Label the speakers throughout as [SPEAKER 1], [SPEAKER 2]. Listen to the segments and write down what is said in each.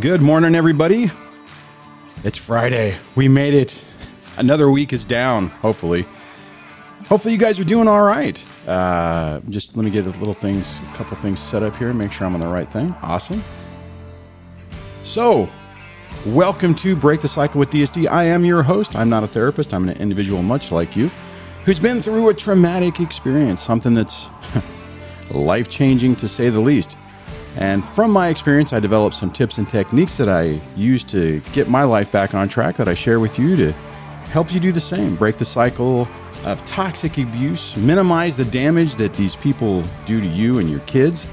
[SPEAKER 1] Good morning, everybody. It's Friday. We made it. Another week is down, hopefully. Hopefully, you guys are doing all right. Uh, just let me get a little things, a couple things set up here, and make sure I'm on the right thing. Awesome. So, welcome to Break the Cycle with DSD. I am your host. I'm not a therapist, I'm an individual much like you who's been through a traumatic experience, something that's life changing to say the least. And from my experience, I developed some tips and techniques that I use to get my life back on track that I share with you to help you do the same. Break the cycle of toxic abuse, minimize the damage that these people do to you and your kids.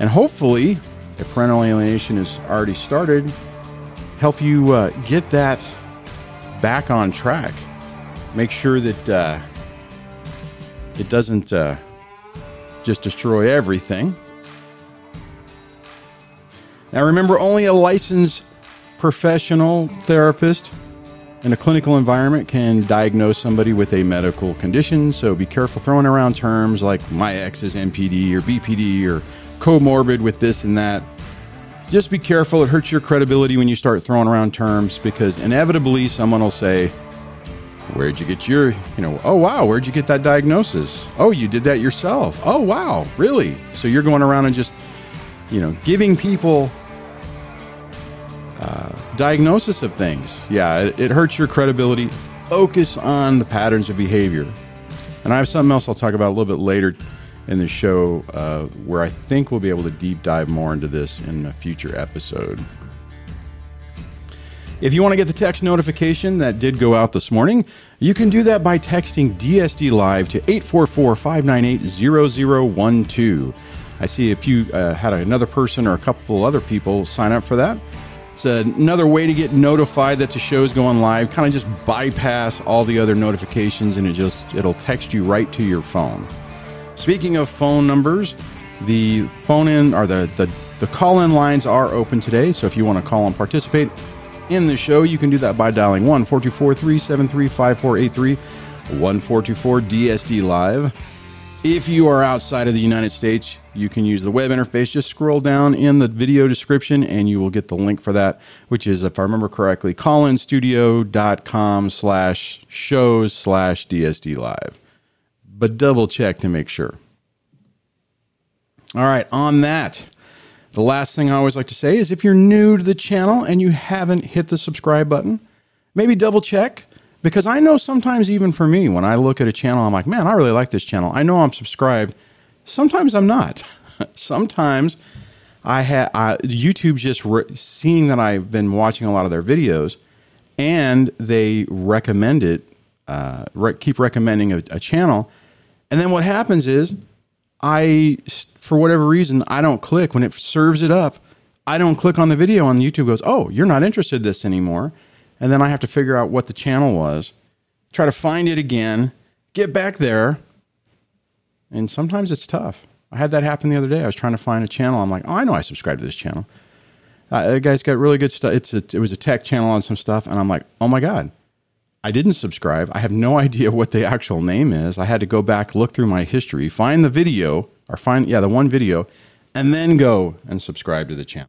[SPEAKER 1] And hopefully, if parental alienation has already started, help you uh, get that back on track. Make sure that uh, it doesn't uh, just destroy everything now, remember, only a licensed professional therapist in a clinical environment can diagnose somebody with a medical condition. So be careful throwing around terms like my ex is NPD or BPD or comorbid with this and that. Just be careful. It hurts your credibility when you start throwing around terms because inevitably someone will say, Where'd you get your, you know, oh wow, where'd you get that diagnosis? Oh, you did that yourself. Oh wow, really? So you're going around and just, you know, giving people diagnosis of things. Yeah, it, it hurts your credibility. Focus on the patterns of behavior. And I have something else I'll talk about a little bit later in the show uh, where I think we'll be able to deep dive more into this in a future episode. If you want to get the text notification that did go out this morning, you can do that by texting DSD Live to 844 598 0012. I see if you uh, had another person or a couple other people sign up for that. It's another way to get notified that the show's going live. Kind of just bypass all the other notifications and it just it'll text you right to your phone. Speaking of phone numbers, the phone in or the the, the call in lines are open today. So if you want to call and participate in the show, you can do that by dialing 1 424 373 5483 1424 DSD Live. If you are outside of the United States, you can use the web interface. Just scroll down in the video description and you will get the link for that, which is, if I remember correctly, callinstudio.com slash shows slash DSD live. But double check to make sure. All right, on that, the last thing I always like to say is if you're new to the channel and you haven't hit the subscribe button, maybe double check because I know sometimes, even for me, when I look at a channel, I'm like, man, I really like this channel. I know I'm subscribed. Sometimes I'm not. sometimes I have YouTube just re- seeing that I've been watching a lot of their videos, and they recommend it, uh, re- keep recommending a, a channel, and then what happens is, I, for whatever reason, I don't click when it serves it up. I don't click on the video, and YouTube goes, "Oh, you're not interested in this anymore." And then I have to figure out what the channel was, try to find it again, get back there. And sometimes it's tough. I had that happen the other day. I was trying to find a channel. I'm like, oh, I know I subscribed to this channel. Uh, the guy's got really good stuff. It's a, it was a tech channel on some stuff, and I'm like, oh my god, I didn't subscribe. I have no idea what the actual name is. I had to go back, look through my history, find the video, or find yeah the one video, and then go and subscribe to the channel.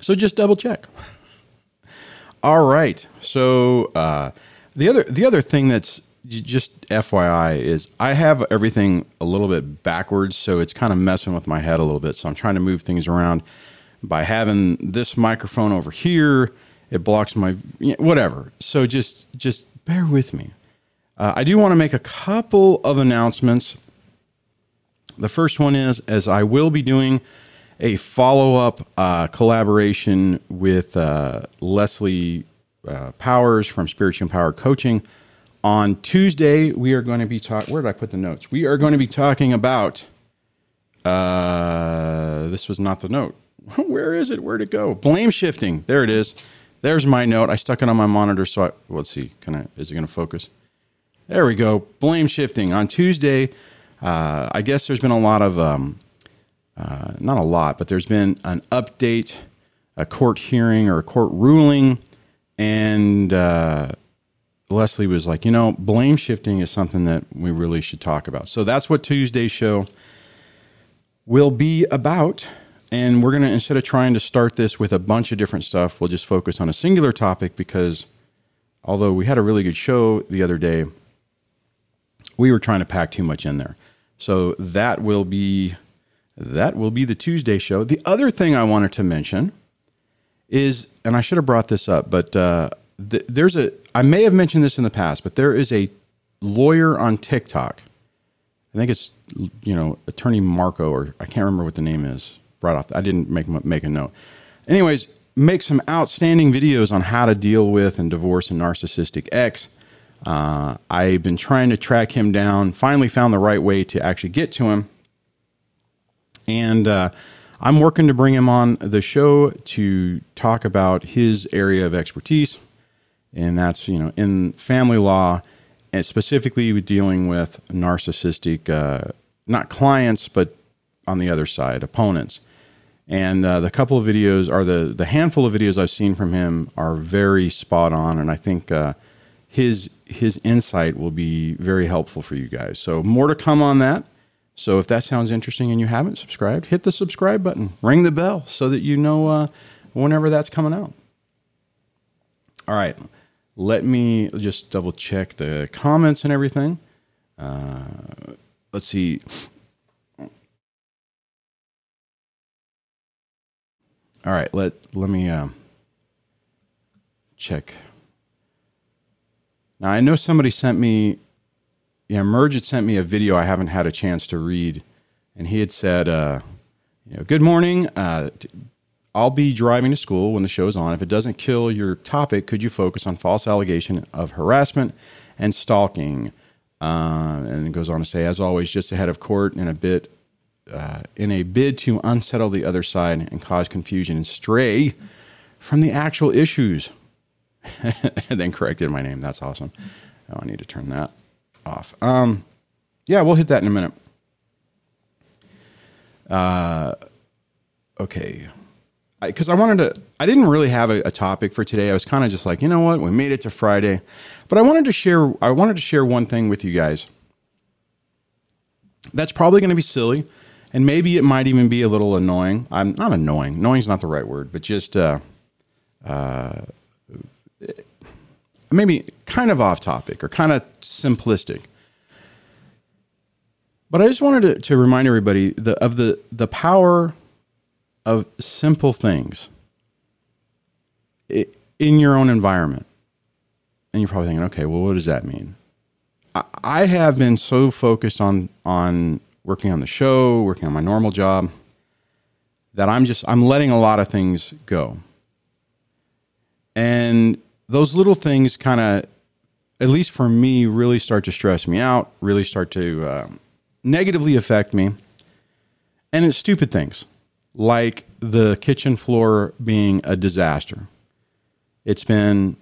[SPEAKER 1] So just double check. All right. So uh, the other the other thing that's just FYI is I have everything a little bit backwards, so it's kind of messing with my head a little bit. So I'm trying to move things around by having this microphone over here. It blocks my whatever. So just just bear with me. Uh, I do want to make a couple of announcements. The first one is as I will be doing a follow up uh, collaboration with uh, Leslie uh, Powers from Spiritual Empowered Coaching. On Tuesday, we are going to be talking. Where did I put the notes? We are going to be talking about. Uh, this was not the note. Where is it? Where'd it go? Blame shifting. There it is. There's my note. I stuck it on my monitor. So I, let's see. Can I? Is it going to focus? There we go. Blame shifting on Tuesday. Uh, I guess there's been a lot of um, uh, not a lot, but there's been an update, a court hearing or a court ruling, and uh, Leslie was like, you know, blame shifting is something that we really should talk about. So that's what Tuesday's show will be about. and we're gonna instead of trying to start this with a bunch of different stuff, we'll just focus on a singular topic because although we had a really good show the other day, we were trying to pack too much in there. So that will be that will be the Tuesday show. The other thing I wanted to mention is, and I should have brought this up, but uh, th- there's a I may have mentioned this in the past, but there is a lawyer on TikTok. I think it's you know attorney Marco or I can't remember what the name is right off. I didn't make make a note. Anyways, make some outstanding videos on how to deal with and divorce a narcissistic ex. Uh, I've been trying to track him down. Finally, found the right way to actually get to him, and uh, I'm working to bring him on the show to talk about his area of expertise, and that's you know in family law, and specifically with dealing with narcissistic, uh, not clients, but on the other side, opponents. And uh, the couple of videos, are the the handful of videos I've seen from him, are very spot on, and I think uh, his his insight will be very helpful for you guys. So more to come on that. So if that sounds interesting and you haven't subscribed, hit the subscribe button, ring the bell so that you know uh, whenever that's coming out. All right, let me just double check the comments and everything. Uh, let's see. All right, let let me um, check. Now I know somebody sent me, yeah, Merge had sent me a video I haven't had a chance to read, and he had said, uh, you know, "Good morning. Uh, t- I'll be driving to school when the show's on. If it doesn't kill your topic, could you focus on false allegation of harassment and stalking?" Uh, and it goes on to say, as always, just ahead of court in a bit uh, in a bid to unsettle the other side and cause confusion and stray from the actual issues. and then corrected my name. That's awesome. Oh, I need to turn that off. Um, yeah, we'll hit that in a minute. Uh, okay. Because I, I, wanted to, I didn't really have a, a topic for today. I was kind of just like, you know what, we made it to Friday, but I wanted to share. I wanted to share one thing with you guys. That's probably going to be silly and maybe it might even be a little annoying. I'm not annoying. Annoying is not the right word, but just uh, uh, maybe kind of off topic or kind of simplistic. But I just wanted to, to remind everybody the, of the the power of simple things in your own environment. And you're probably thinking, okay, well, what does that mean? I have been so focused on on working on the show, working on my normal job, that I'm just I'm letting a lot of things go. And those little things kind of at least for me really start to stress me out, really start to uh, negatively affect me. And it's stupid things like the kitchen floor being a disaster. It's been,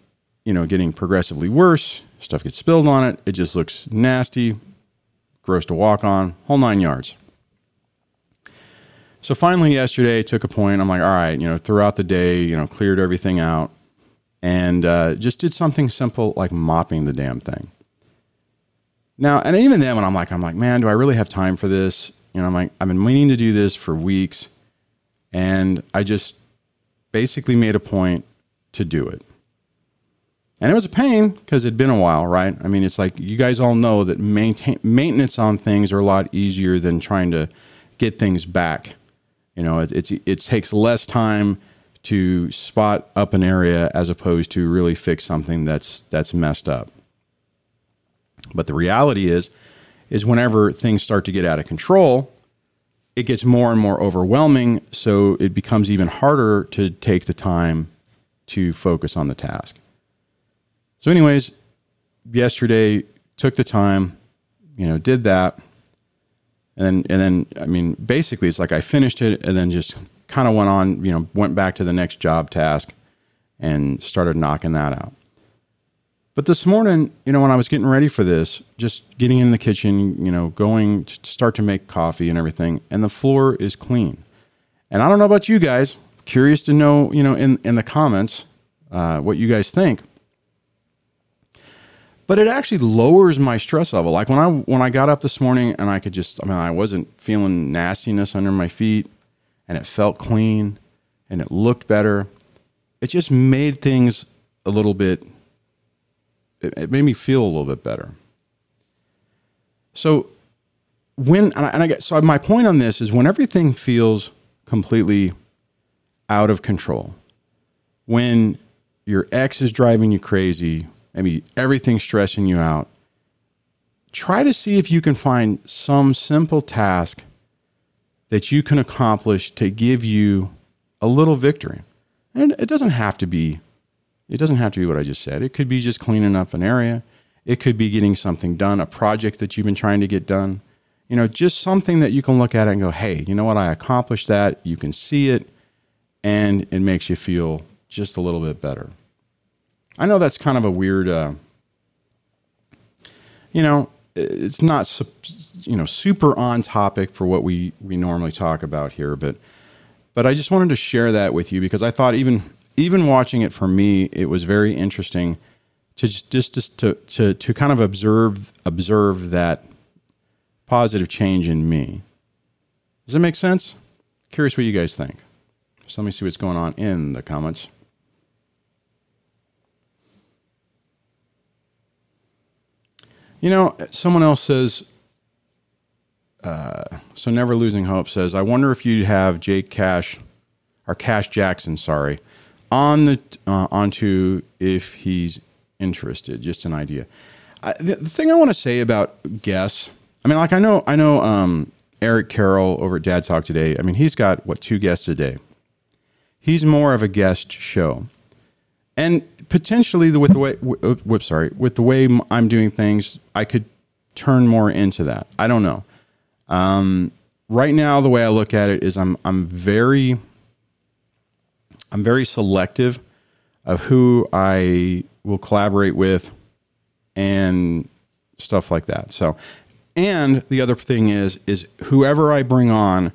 [SPEAKER 1] you know, getting progressively worse. Stuff gets spilled on it. It just looks nasty gross to walk on, whole nine yards. So finally, yesterday, I took a point. I'm like, all right, you know, throughout the day, you know, cleared everything out and uh, just did something simple like mopping the damn thing. Now, and even then, when I'm like, I'm like, man, do I really have time for this? You know, I'm like, I've been meaning to do this for weeks. And I just basically made a point to do it. And it was a pain because it'd been a while, right? I mean, it's like you guys all know that maintain maintenance on things are a lot easier than trying to get things back. You know, it, it's it takes less time to spot up an area as opposed to really fix something that's that's messed up. But the reality is, is whenever things start to get out of control, it gets more and more overwhelming. So it becomes even harder to take the time to focus on the task. So, anyways, yesterday took the time, you know, did that, and then and then I mean, basically, it's like I finished it and then just kind of went on, you know, went back to the next job task and started knocking that out. But this morning, you know, when I was getting ready for this, just getting in the kitchen, you know, going to start to make coffee and everything, and the floor is clean. And I don't know about you guys. Curious to know, you know, in in the comments, uh, what you guys think but it actually lowers my stress level. Like when I when I got up this morning and I could just I mean I wasn't feeling nastiness under my feet and it felt clean and it looked better. It just made things a little bit, it, it made me feel a little bit better. So when, and I, and I get, so my point on this is when everything feels completely out of control, when your ex is driving you crazy, maybe everything's stressing you out, try to see if you can find some simple task that you can accomplish to give you a little victory. And it doesn't have to be it doesn't have to be what I just said. It could be just cleaning up an area. It could be getting something done, a project that you've been trying to get done. You know, just something that you can look at and go, "Hey, you know what? I accomplished that." You can see it and it makes you feel just a little bit better. I know that's kind of a weird uh, you know, it's not you know super on topic for what we we normally talk about here, but but I just wanted to share that with you because I thought even even watching it for me, it was very interesting to just just, just to, to to kind of observe observe that positive change in me. Does that make sense? Curious what you guys think. So let me see what's going on in the comments. You know, someone else says, uh, so never losing hope says, I wonder if you'd have Jake Cash, or Cash Jackson, sorry, on the uh, onto if he's interested. Just an idea. I, the, the, thing I want to say about guests, I mean, like I know, I know um, Eric Carroll over at Dad Talk today. I mean, he's got what two guests a day. He's more of a guest show and potentially with the way uh, whoops sorry with the way i'm doing things i could turn more into that. I don't know. Um, right now the way i look at it is i'm i'm very i'm very selective of who i will collaborate with and stuff like that. So and the other thing is is whoever i bring on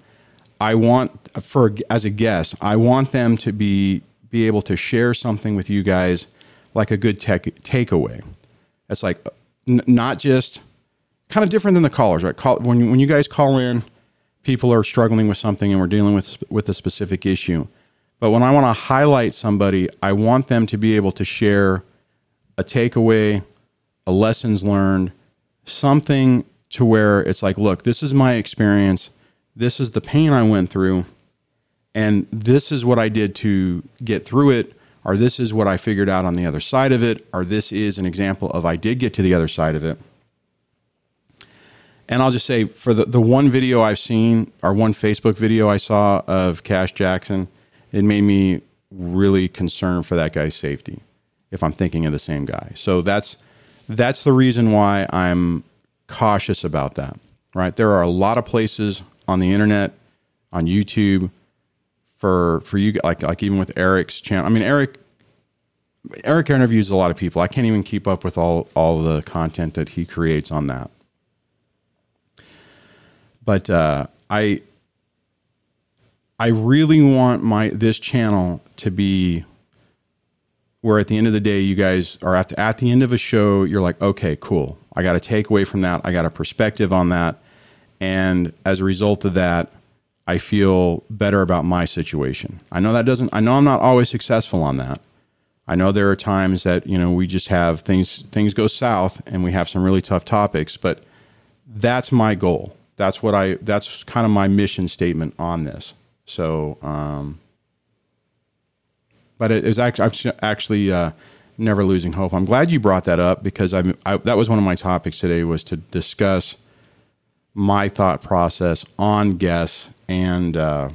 [SPEAKER 1] i want for as a guest i want them to be be able to share something with you guys like a good tech takeaway. It's like n- not just kind of different than the callers, right? Call, when you, when you guys call in, people are struggling with something and we're dealing with with a specific issue. But when I want to highlight somebody, I want them to be able to share a takeaway, a lessons learned, something to where it's like, look, this is my experience. This is the pain I went through and this is what I did to get through it, or this is what I figured out on the other side of it, or this is an example of I did get to the other side of it. And I'll just say for the, the one video I've seen, or one Facebook video I saw of Cash Jackson, it made me really concerned for that guy's safety if I'm thinking of the same guy. So that's that's the reason why I'm cautious about that. Right? There are a lot of places on the internet, on YouTube, for for you like like even with Eric's channel. I mean Eric Eric interviews a lot of people. I can't even keep up with all all the content that he creates on that. But uh, I I really want my this channel to be where at the end of the day you guys are at the, at the end of a show you're like okay cool I got a takeaway from that I got a perspective on that and as a result of that I feel better about my situation. I know that doesn't, I know I'm not always successful on that. I know there are times that, you know, we just have things, things go south and we have some really tough topics, but that's my goal. That's what I, that's kind of my mission statement on this. So, um, but it is actually, I'm actually, uh, never losing hope. I'm glad you brought that up because I, I that was one of my topics today was to discuss my thought process on guests and uh,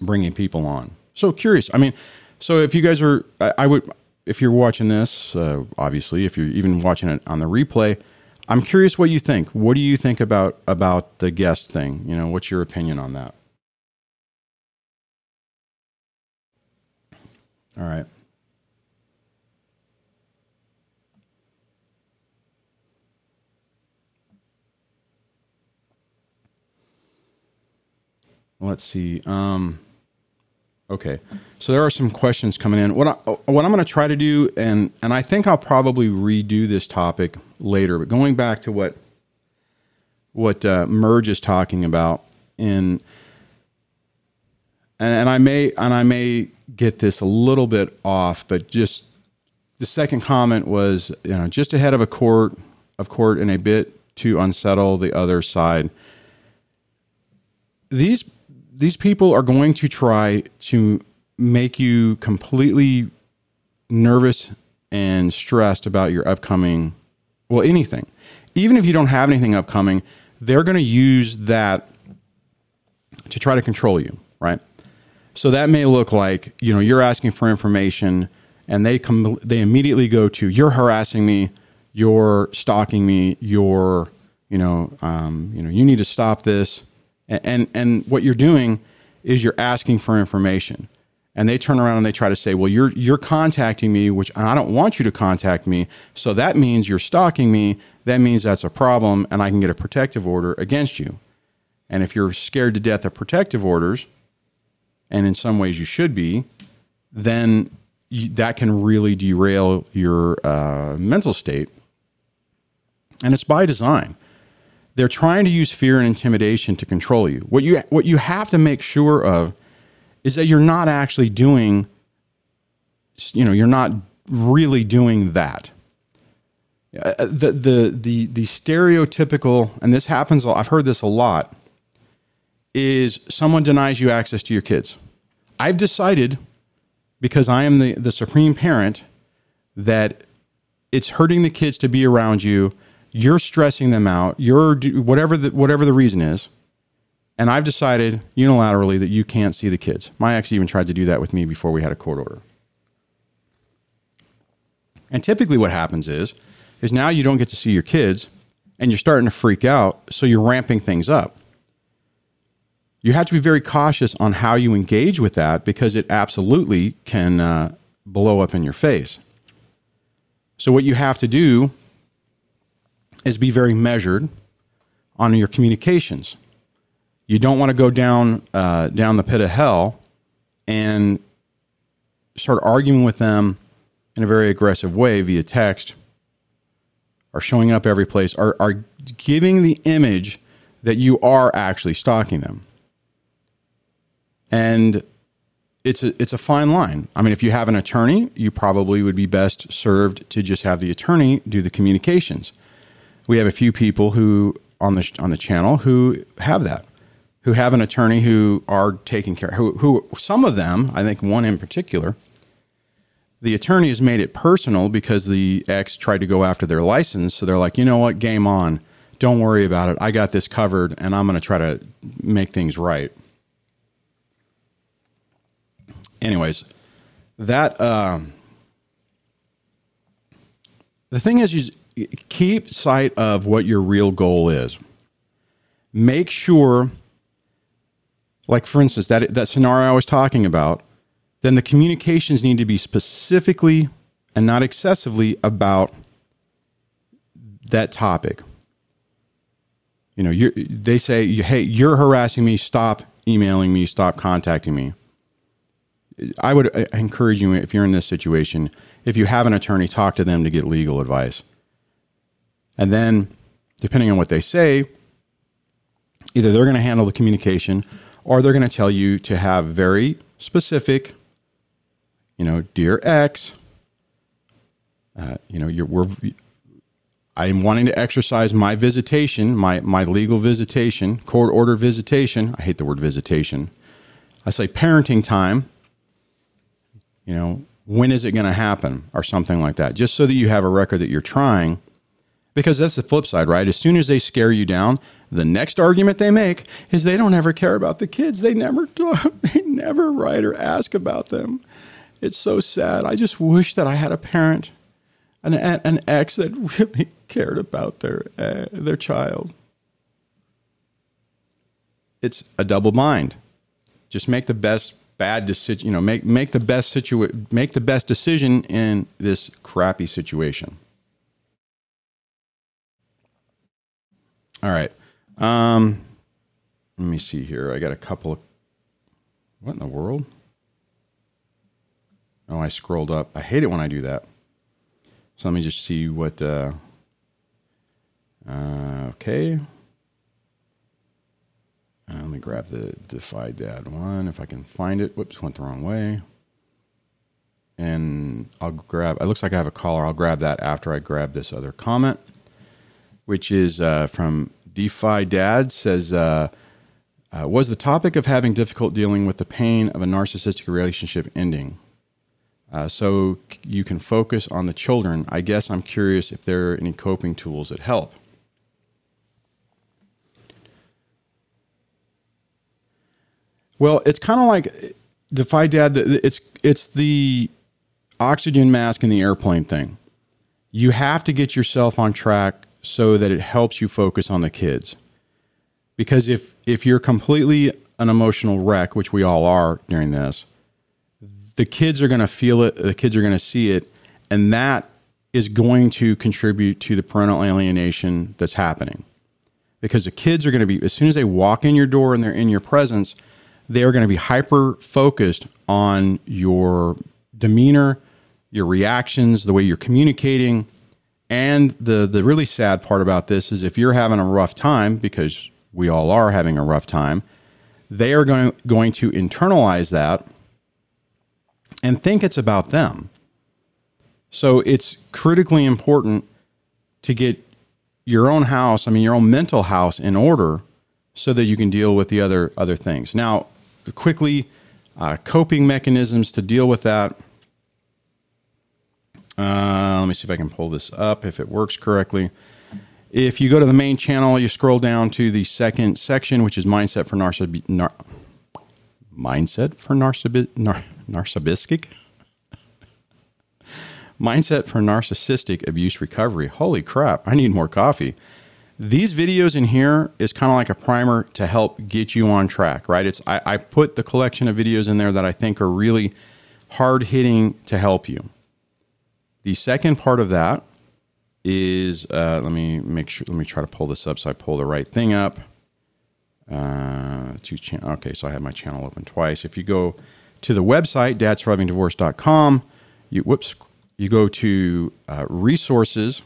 [SPEAKER 1] bringing people on. So curious. I mean, so if you guys are, I, I would, if you're watching this, uh, obviously, if you're even watching it on the replay, I'm curious what you think. What do you think about about the guest thing? You know, what's your opinion on that? All right. Let's see. Um, okay, so there are some questions coming in. What I, what I'm going to try to do, and and I think I'll probably redo this topic later. But going back to what what uh, Merge is talking about, in and, and I may and I may get this a little bit off, but just the second comment was you know just ahead of a court of court and a bit to unsettle the other side. These these people are going to try to make you completely nervous and stressed about your upcoming well anything. Even if you don't have anything upcoming they're going to use that to try to control you right? So that may look like you know you're asking for information and they come they immediately go to you're harassing me. You're stalking me. You're you know um, you know you need to stop this and, and what you're doing is you're asking for information and they turn around and they try to say, "Well, you're you're contacting me, which I don't want you to contact me. So that means you're stalking me. That means that's a problem, and I can get a protective order against you. And if you're scared to death of protective orders, and in some ways you should be, then you, that can really derail your uh, mental state. And it's by design. They're trying to use fear and intimidation to control you. What you what you have to make sure of is that you're not actually doing, you know, you're not really doing that. Uh, the, the, the, the stereotypical, and this happens, I've heard this a lot, is someone denies you access to your kids. I've decided, because I am the, the supreme parent, that it's hurting the kids to be around you. You're stressing them out. You're whatever the, whatever the reason is and I've decided unilaterally that you can't see the kids. My ex even tried to do that with me before we had a court order. And typically what happens is is now you don't get to see your kids and you're starting to freak out, so you're ramping things up. You have to be very cautious on how you engage with that because it absolutely can uh, blow up in your face. So what you have to do is be very measured on your communications you don't want to go down uh, down the pit of hell and start arguing with them in a very aggressive way via text or showing up every place or are giving the image that you are actually stalking them and it's a it's a fine line. I mean, if you have an attorney, you probably would be best served to just have the attorney do the communications. We have a few people who on the on the channel who have that who have an attorney who are taking care who who some of them, I think one in particular, the attorney has made it personal because the ex tried to go after their license. So they're like, you know what, game on. Don't worry about it. I got this covered and I'm going to try to make things right. Anyways, that um, the thing is, you keep sight of what your real goal is. Make sure like for instance that that scenario I was talking about, then the communications need to be specifically and not excessively about that topic. You know, they say, "Hey, you're harassing me. Stop emailing me. Stop contacting me." I would uh, encourage you if you're in this situation, if you have an attorney, talk to them to get legal advice. And then, depending on what they say, either they're going to handle the communication or they're going to tell you to have very specific, you know, dear X, uh, you know, you're, we're, I am wanting to exercise my visitation, my, my legal visitation, court order visitation. I hate the word visitation. I say parenting time. You know, when is it going to happen or something like that, just so that you have a record that you're trying. Because that's the flip side, right? As soon as they scare you down, the next argument they make is they don't ever care about the kids. They never they never write or ask about them. It's so sad. I just wish that I had a parent, an an ex that really cared about their uh, their child. It's a double bind. Just make the best bad decision. You know, make make the best situa- make the best decision in this crappy situation. All right. Um, let me see here. I got a couple of. What in the world? Oh, I scrolled up. I hate it when I do that. So let me just see what. Uh, uh, okay. Uh, let me grab the Defy Dad one if I can find it. Whoops, went the wrong way. And I'll grab, it looks like I have a caller. I'll grab that after I grab this other comment, which is uh, from Defy Dad says, uh, uh, was the topic of having difficult dealing with the pain of a narcissistic relationship ending. Uh, so you can focus on the children. I guess I'm curious if there are any coping tools that help. Well, it's kind of like Defy Dad. It's it's the oxygen mask in the airplane thing. You have to get yourself on track so that it helps you focus on the kids. Because if if you're completely an emotional wreck, which we all are during this, the kids are going to feel it, the kids are going to see it, and that is going to contribute to the parental alienation that's happening. Because the kids are going to be as soon as they walk in your door and they're in your presence, they are going to be hyper focused on your demeanor, your reactions, the way you're communicating. And the the really sad part about this is if you're having a rough time because we all are having a rough time, they are going going to internalize that and think it's about them. So it's critically important to get your own house, I mean your own mental house in order so that you can deal with the other other things. Now, quickly uh, coping mechanisms to deal with that. Uh, let me see if I can pull this up if it works correctly. If you go to the main channel, you scroll down to the second section, which is mindset for narcissistic. Nar- mindset for narcissistic. Nar- mindset for narcissistic abuse recovery. Holy crap! I need more coffee these videos in here is kind of like a primer to help get you on track, right? It's I, I put the collection of videos in there that I think are really hard hitting to help you. The second part of that is uh, let me make sure. Let me try to pull this up so I pull the right thing up. Uh, to cha- okay, so I had my channel open twice. If you go to the website dadsurvivingdivorce.com, you whoops, you go to uh, resources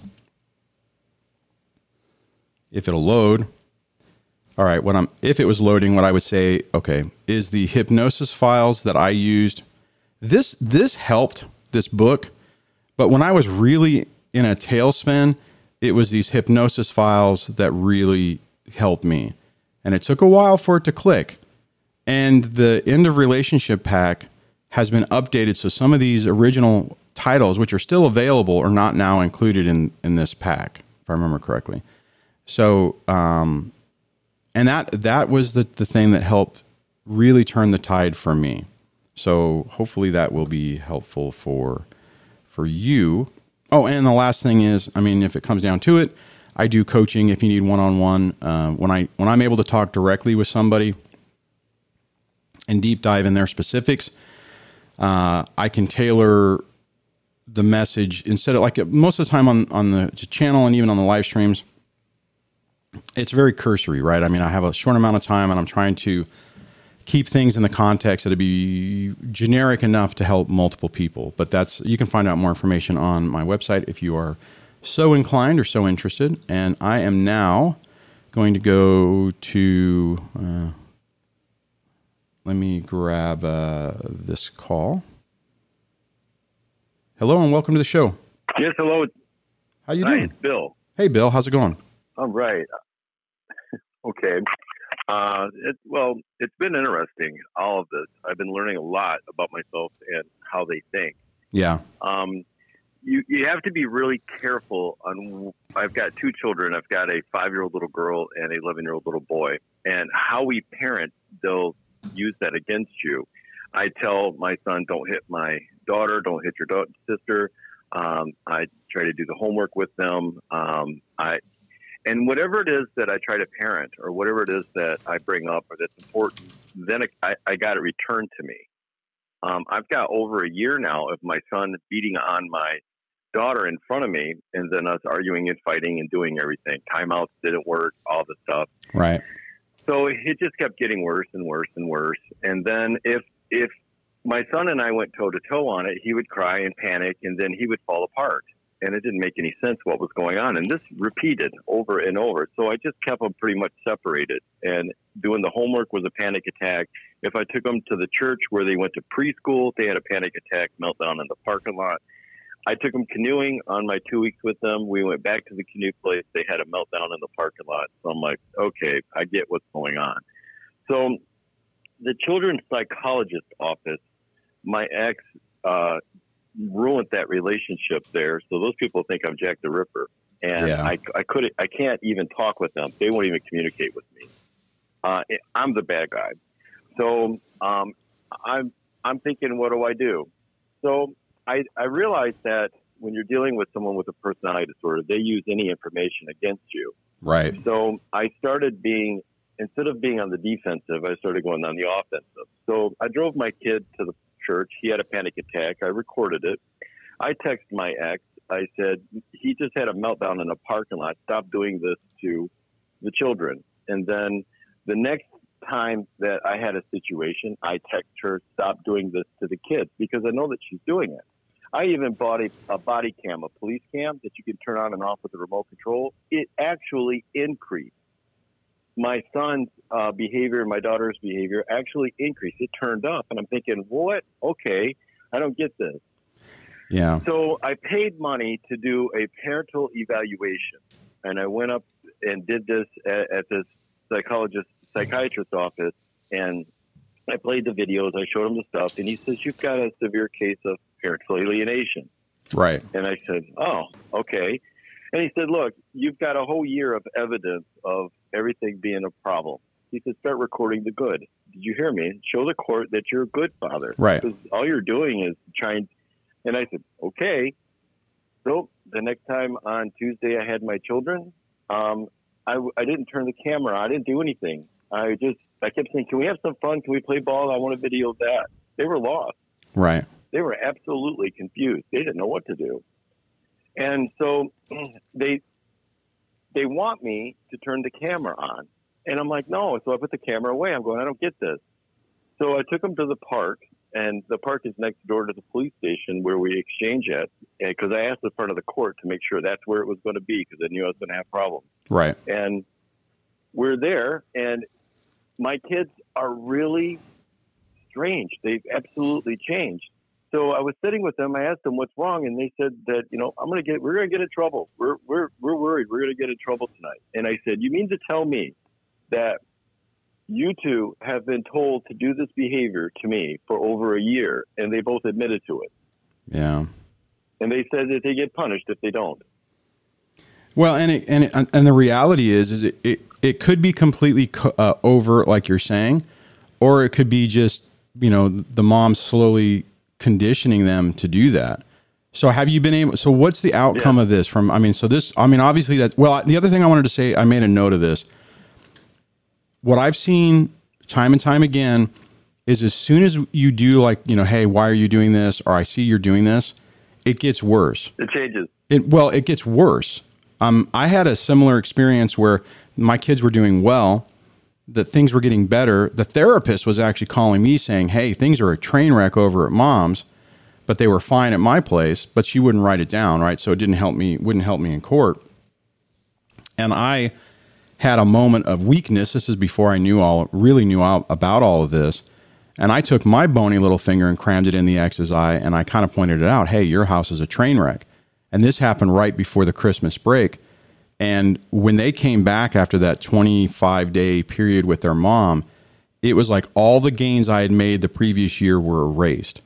[SPEAKER 1] if it'll load. All right, what I'm if it was loading, what I would say, okay, is the hypnosis files that I used. This this helped this book, but when I was really in a tailspin, it was these hypnosis files that really helped me. And it took a while for it to click. And the end of relationship pack has been updated. So some of these original titles, which are still available, are not now included in, in this pack, if I remember correctly. So, um, and that that was the the thing that helped really turn the tide for me. So hopefully that will be helpful for for you. Oh, and the last thing is, I mean, if it comes down to it, I do coaching if you need one on one. When I when I'm able to talk directly with somebody and deep dive in their specifics, uh, I can tailor the message instead of like most of the time on on the channel and even on the live streams it's very cursory, right? I mean, I have a short amount of time and I'm trying to keep things in the context that'd be generic enough to help multiple people. But that's you can find out more information on my website if you are so inclined or so interested. And I am now going to go to. Uh, let me grab uh, this call. Hello and welcome to the show.
[SPEAKER 2] Yes, hello.
[SPEAKER 1] How you doing?
[SPEAKER 2] Hi, Bill.
[SPEAKER 1] Hey, Bill. How's it going?
[SPEAKER 2] All right. okay. Uh, it, well, it's been interesting, all of this. I've been learning a lot about myself and how they think.
[SPEAKER 1] Yeah.
[SPEAKER 2] Um, you, you have to be really careful on. I've got two children. I've got a five year old little girl and a 11 year old little boy. And how we parent, they'll use that against you. I tell my son, don't hit my daughter, don't hit your daughter, sister. Um, I try to do the homework with them. Um, I and whatever it is that I try to parent or whatever it is that I bring up or that's important, then I, I got it returned to me. Um, I've got over a year now of my son beating on my daughter in front of me and then us arguing and fighting and doing everything. Timeouts didn't work, all the stuff.
[SPEAKER 1] Right.
[SPEAKER 2] So it just kept getting worse and worse and worse. And then if if my son and I went toe to toe on it, he would cry and panic and then he would fall apart. And it didn't make any sense what was going on. And this repeated over and over. So I just kept them pretty much separated. And doing the homework was a panic attack. If I took them to the church where they went to preschool, they had a panic attack, meltdown in the parking lot. I took them canoeing on my two weeks with them. We went back to the canoe place. They had a meltdown in the parking lot. So I'm like, okay, I get what's going on. So the children's psychologist office, my ex uh, ruined that relationship there. So those people think I'm Jack the Ripper, and
[SPEAKER 1] Yeah.
[SPEAKER 2] I, I couldn't, I can't even talk with them. They won't even communicate with me. Uh, I'm the bad guy. So um, I'm, I'm thinking, what do I do? So I, I realized that when you're dealing with someone with a personality disorder, they use any information against you.
[SPEAKER 1] Right.
[SPEAKER 2] So I started being instead of being on the defensive, I started going on the offensive. So I drove my kid to the church. He had a panic attack. I recorded it. I texted my ex. I said he just had a meltdown in a parking lot. Stop doing this to the children. And then the next time that I had a situation, I text her, stop doing this to the kids because I know that she's doing it. I even bought a, a body cam, a police cam that you can turn on and off with a remote control. It actually increased. My son's uh, behavior my daughter's behavior actually increased. It turned up. And I'm thinking, what? Okay, I don't get this.
[SPEAKER 1] Yeah.
[SPEAKER 2] So I paid money to do a parental evaluation, and I went up and did this at, at this psychologist psychiatrist office, and I played the videos. I showed him the stuff, and he says you've got a severe case of parental alienation.
[SPEAKER 1] Right.
[SPEAKER 2] And I said, oh, okay. And he said, look, you've got a whole year of evidence of everything being a problem. He said, start recording the good. Did you hear me? Show the court that you're a good father.
[SPEAKER 1] Right.
[SPEAKER 2] Because all you're doing is trying. And I said, okay. So the next time on Tuesday, I had my children. Um, I, I didn't turn the camera. I didn't do anything. I just, I kept saying, can we have some fun? Can we play ball? I want to video of that. They were lost
[SPEAKER 1] Right.
[SPEAKER 2] they were absolutely confused. They didn't know what to do. And so they they want me to turn the camera on. And I'm like, no. So I put the camera away. I'm going, I don't get this. So I took them to the park, and the park is next door to the police station where we exchange at. Because I asked the front of the court to make sure that's where it was going to be because I knew I was going to have problems
[SPEAKER 1] Right.
[SPEAKER 2] and we're there and my kids are really strange they've absolutely changed so i was sitting with them. I asked them what's wrong and they said that you know i'm going to get we're going to get in trouble. We're we're we're worried we're going to get in trouble tonight. And i said you mean to tell me that you two have been told to do this behavior to me for over a year and they both admitted to it?
[SPEAKER 1] Yeah.
[SPEAKER 2] and they said that they get punished if they don't.
[SPEAKER 1] Well, and it, and it, and the reality is, is it it, it could be completely co- uh, over, like you're saying, or it could be just you know the mom slowly conditioning them to do that. So have you been able? So what's the outcome
[SPEAKER 2] Yeah.
[SPEAKER 1] of this? From I mean, so this I mean, obviously that. Well, the other thing I wanted to say, I made a note of this. What I've seen time and time again is as soon as you do like you know, hey, why are you doing this? Or I see you're doing this, it gets worse.
[SPEAKER 2] it changes
[SPEAKER 1] It well, it gets worse. Um, I had a similar experience where my kids were doing well, that things were getting better. The therapist was actually calling me saying, "Hey, things are a train wreck over at mom's, but they were fine at my place." But she wouldn't write it down, right? So it didn't help me. Wouldn't help me in court. And I had a moment of weakness. This is before I knew all, really knew all about all of this. And I took my bony little finger and crammed it in the ex's eye, and I kind of pointed it out. Hey, your house is a train wreck. And this happened right before the Christmas break. And when they came back after that 25 day period with their mom, it was like all the gains I had made the previous year were erased.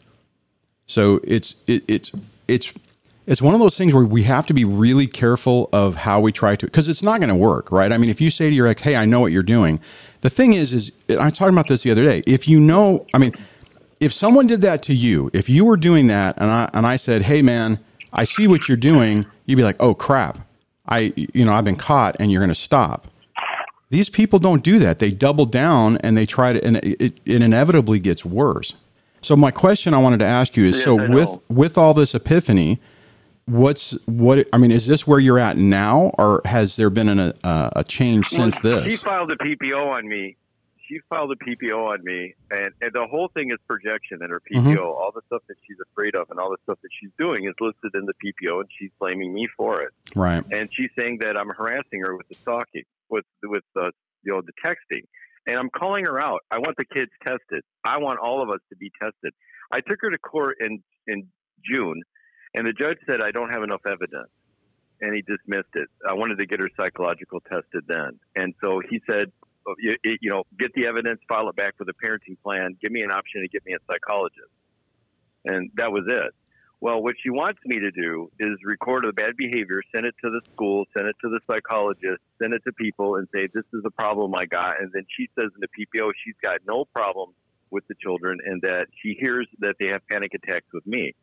[SPEAKER 1] So it's it, it's it's it's one of those things where we have to be really careful of how we try to because it's not going to work, right? I mean, if you say to your ex, "Hey, I know what you're doing," the thing is, is I was talking about this the other day. If you know, I mean, if someone did that to you, if you were doing that, and I and I said, "Hey, man, I see what you're doing," you'd be like, "Oh crap, I you know I've been caught, and you're going to stop." These people don't do that. They double down and they try to, and it, it, it inevitably gets worse. So my question I wanted to ask you is:
[SPEAKER 2] Yes,
[SPEAKER 1] so with with all this epiphany, what's what? I mean, is this where you're at now, or has there been an, a a change since
[SPEAKER 2] Well, She
[SPEAKER 1] this?
[SPEAKER 2] He filed a PPO on me. She filed a PPO on me, and, and the whole thing is projection in her PPO.
[SPEAKER 1] Mhm.
[SPEAKER 2] All the stuff that she's afraid of and all the stuff that she's doing is listed in the PPO, and she's blaming me for it.
[SPEAKER 1] Right.
[SPEAKER 2] And she's saying that I'm harassing her with the stalking, with with the you know the texting. And I'm calling her out. I want the kids tested. I want all of us to be tested. I took her to court in in June, and the judge said I don't have enough evidence, and he dismissed it. I wanted to get her psychological tested then, and so he said, you, you know, get the evidence, file it back with a parenting plan, give me an option to get me a psychologist, and that was it. Well, what she wants me to do is record the bad behavior, send it to the school, send it to the psychologist, send it to people, and say this is the problem I got. And then she says in the PPO she's got no problem with the children, and that she hears that they have panic attacks with me.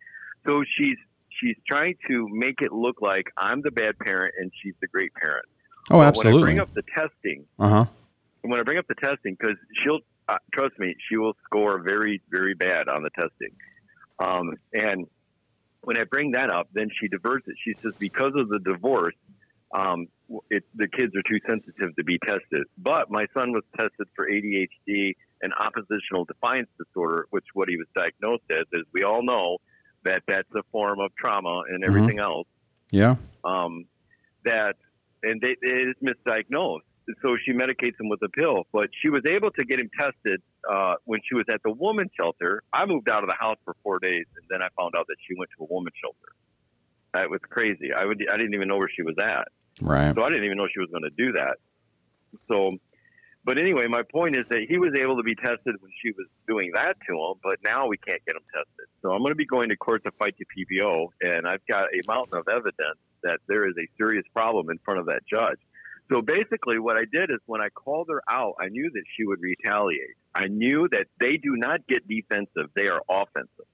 [SPEAKER 2] So she's she's trying to make it look like I'm the bad parent and she's the great parent.
[SPEAKER 1] Oh,
[SPEAKER 2] But When I
[SPEAKER 1] absolutely.
[SPEAKER 2] bring up the testing,
[SPEAKER 1] Uh huh.
[SPEAKER 2] and when I bring up the testing, because she'll uh, trust me, she will score very, very bad on the testing. Um, and when I bring that up, then she diverts it. She says because of the divorce, um, it, the kids are too sensitive to be tested. But my son was tested for ADHD and oppositional defiance disorder, which what he was diagnosed as, as we all know, that that's a form of trauma and everything else
[SPEAKER 1] Yeah.
[SPEAKER 2] um, that, and they, it is misdiagnosed. So she medicates him with a pill, but she was able to get him tested uh, when she was at the woman's shelter. I moved out of the house for four days, and then I found out that she went to a woman's shelter. That was crazy. I would, I didn't even know where she was at,
[SPEAKER 1] Right.
[SPEAKER 2] so I didn't even know she was going to do that. So, but anyway, my point is that he was able to be tested when she was doing that to him, but now we can't get him tested. So I'm going to be going to court to fight the PPO, and I've got a mountain of evidence that there is a serious problem in front of that judge. So basically, what I did is when I called her out, I knew that she would retaliate. I knew that they do not get defensive; they are offensive.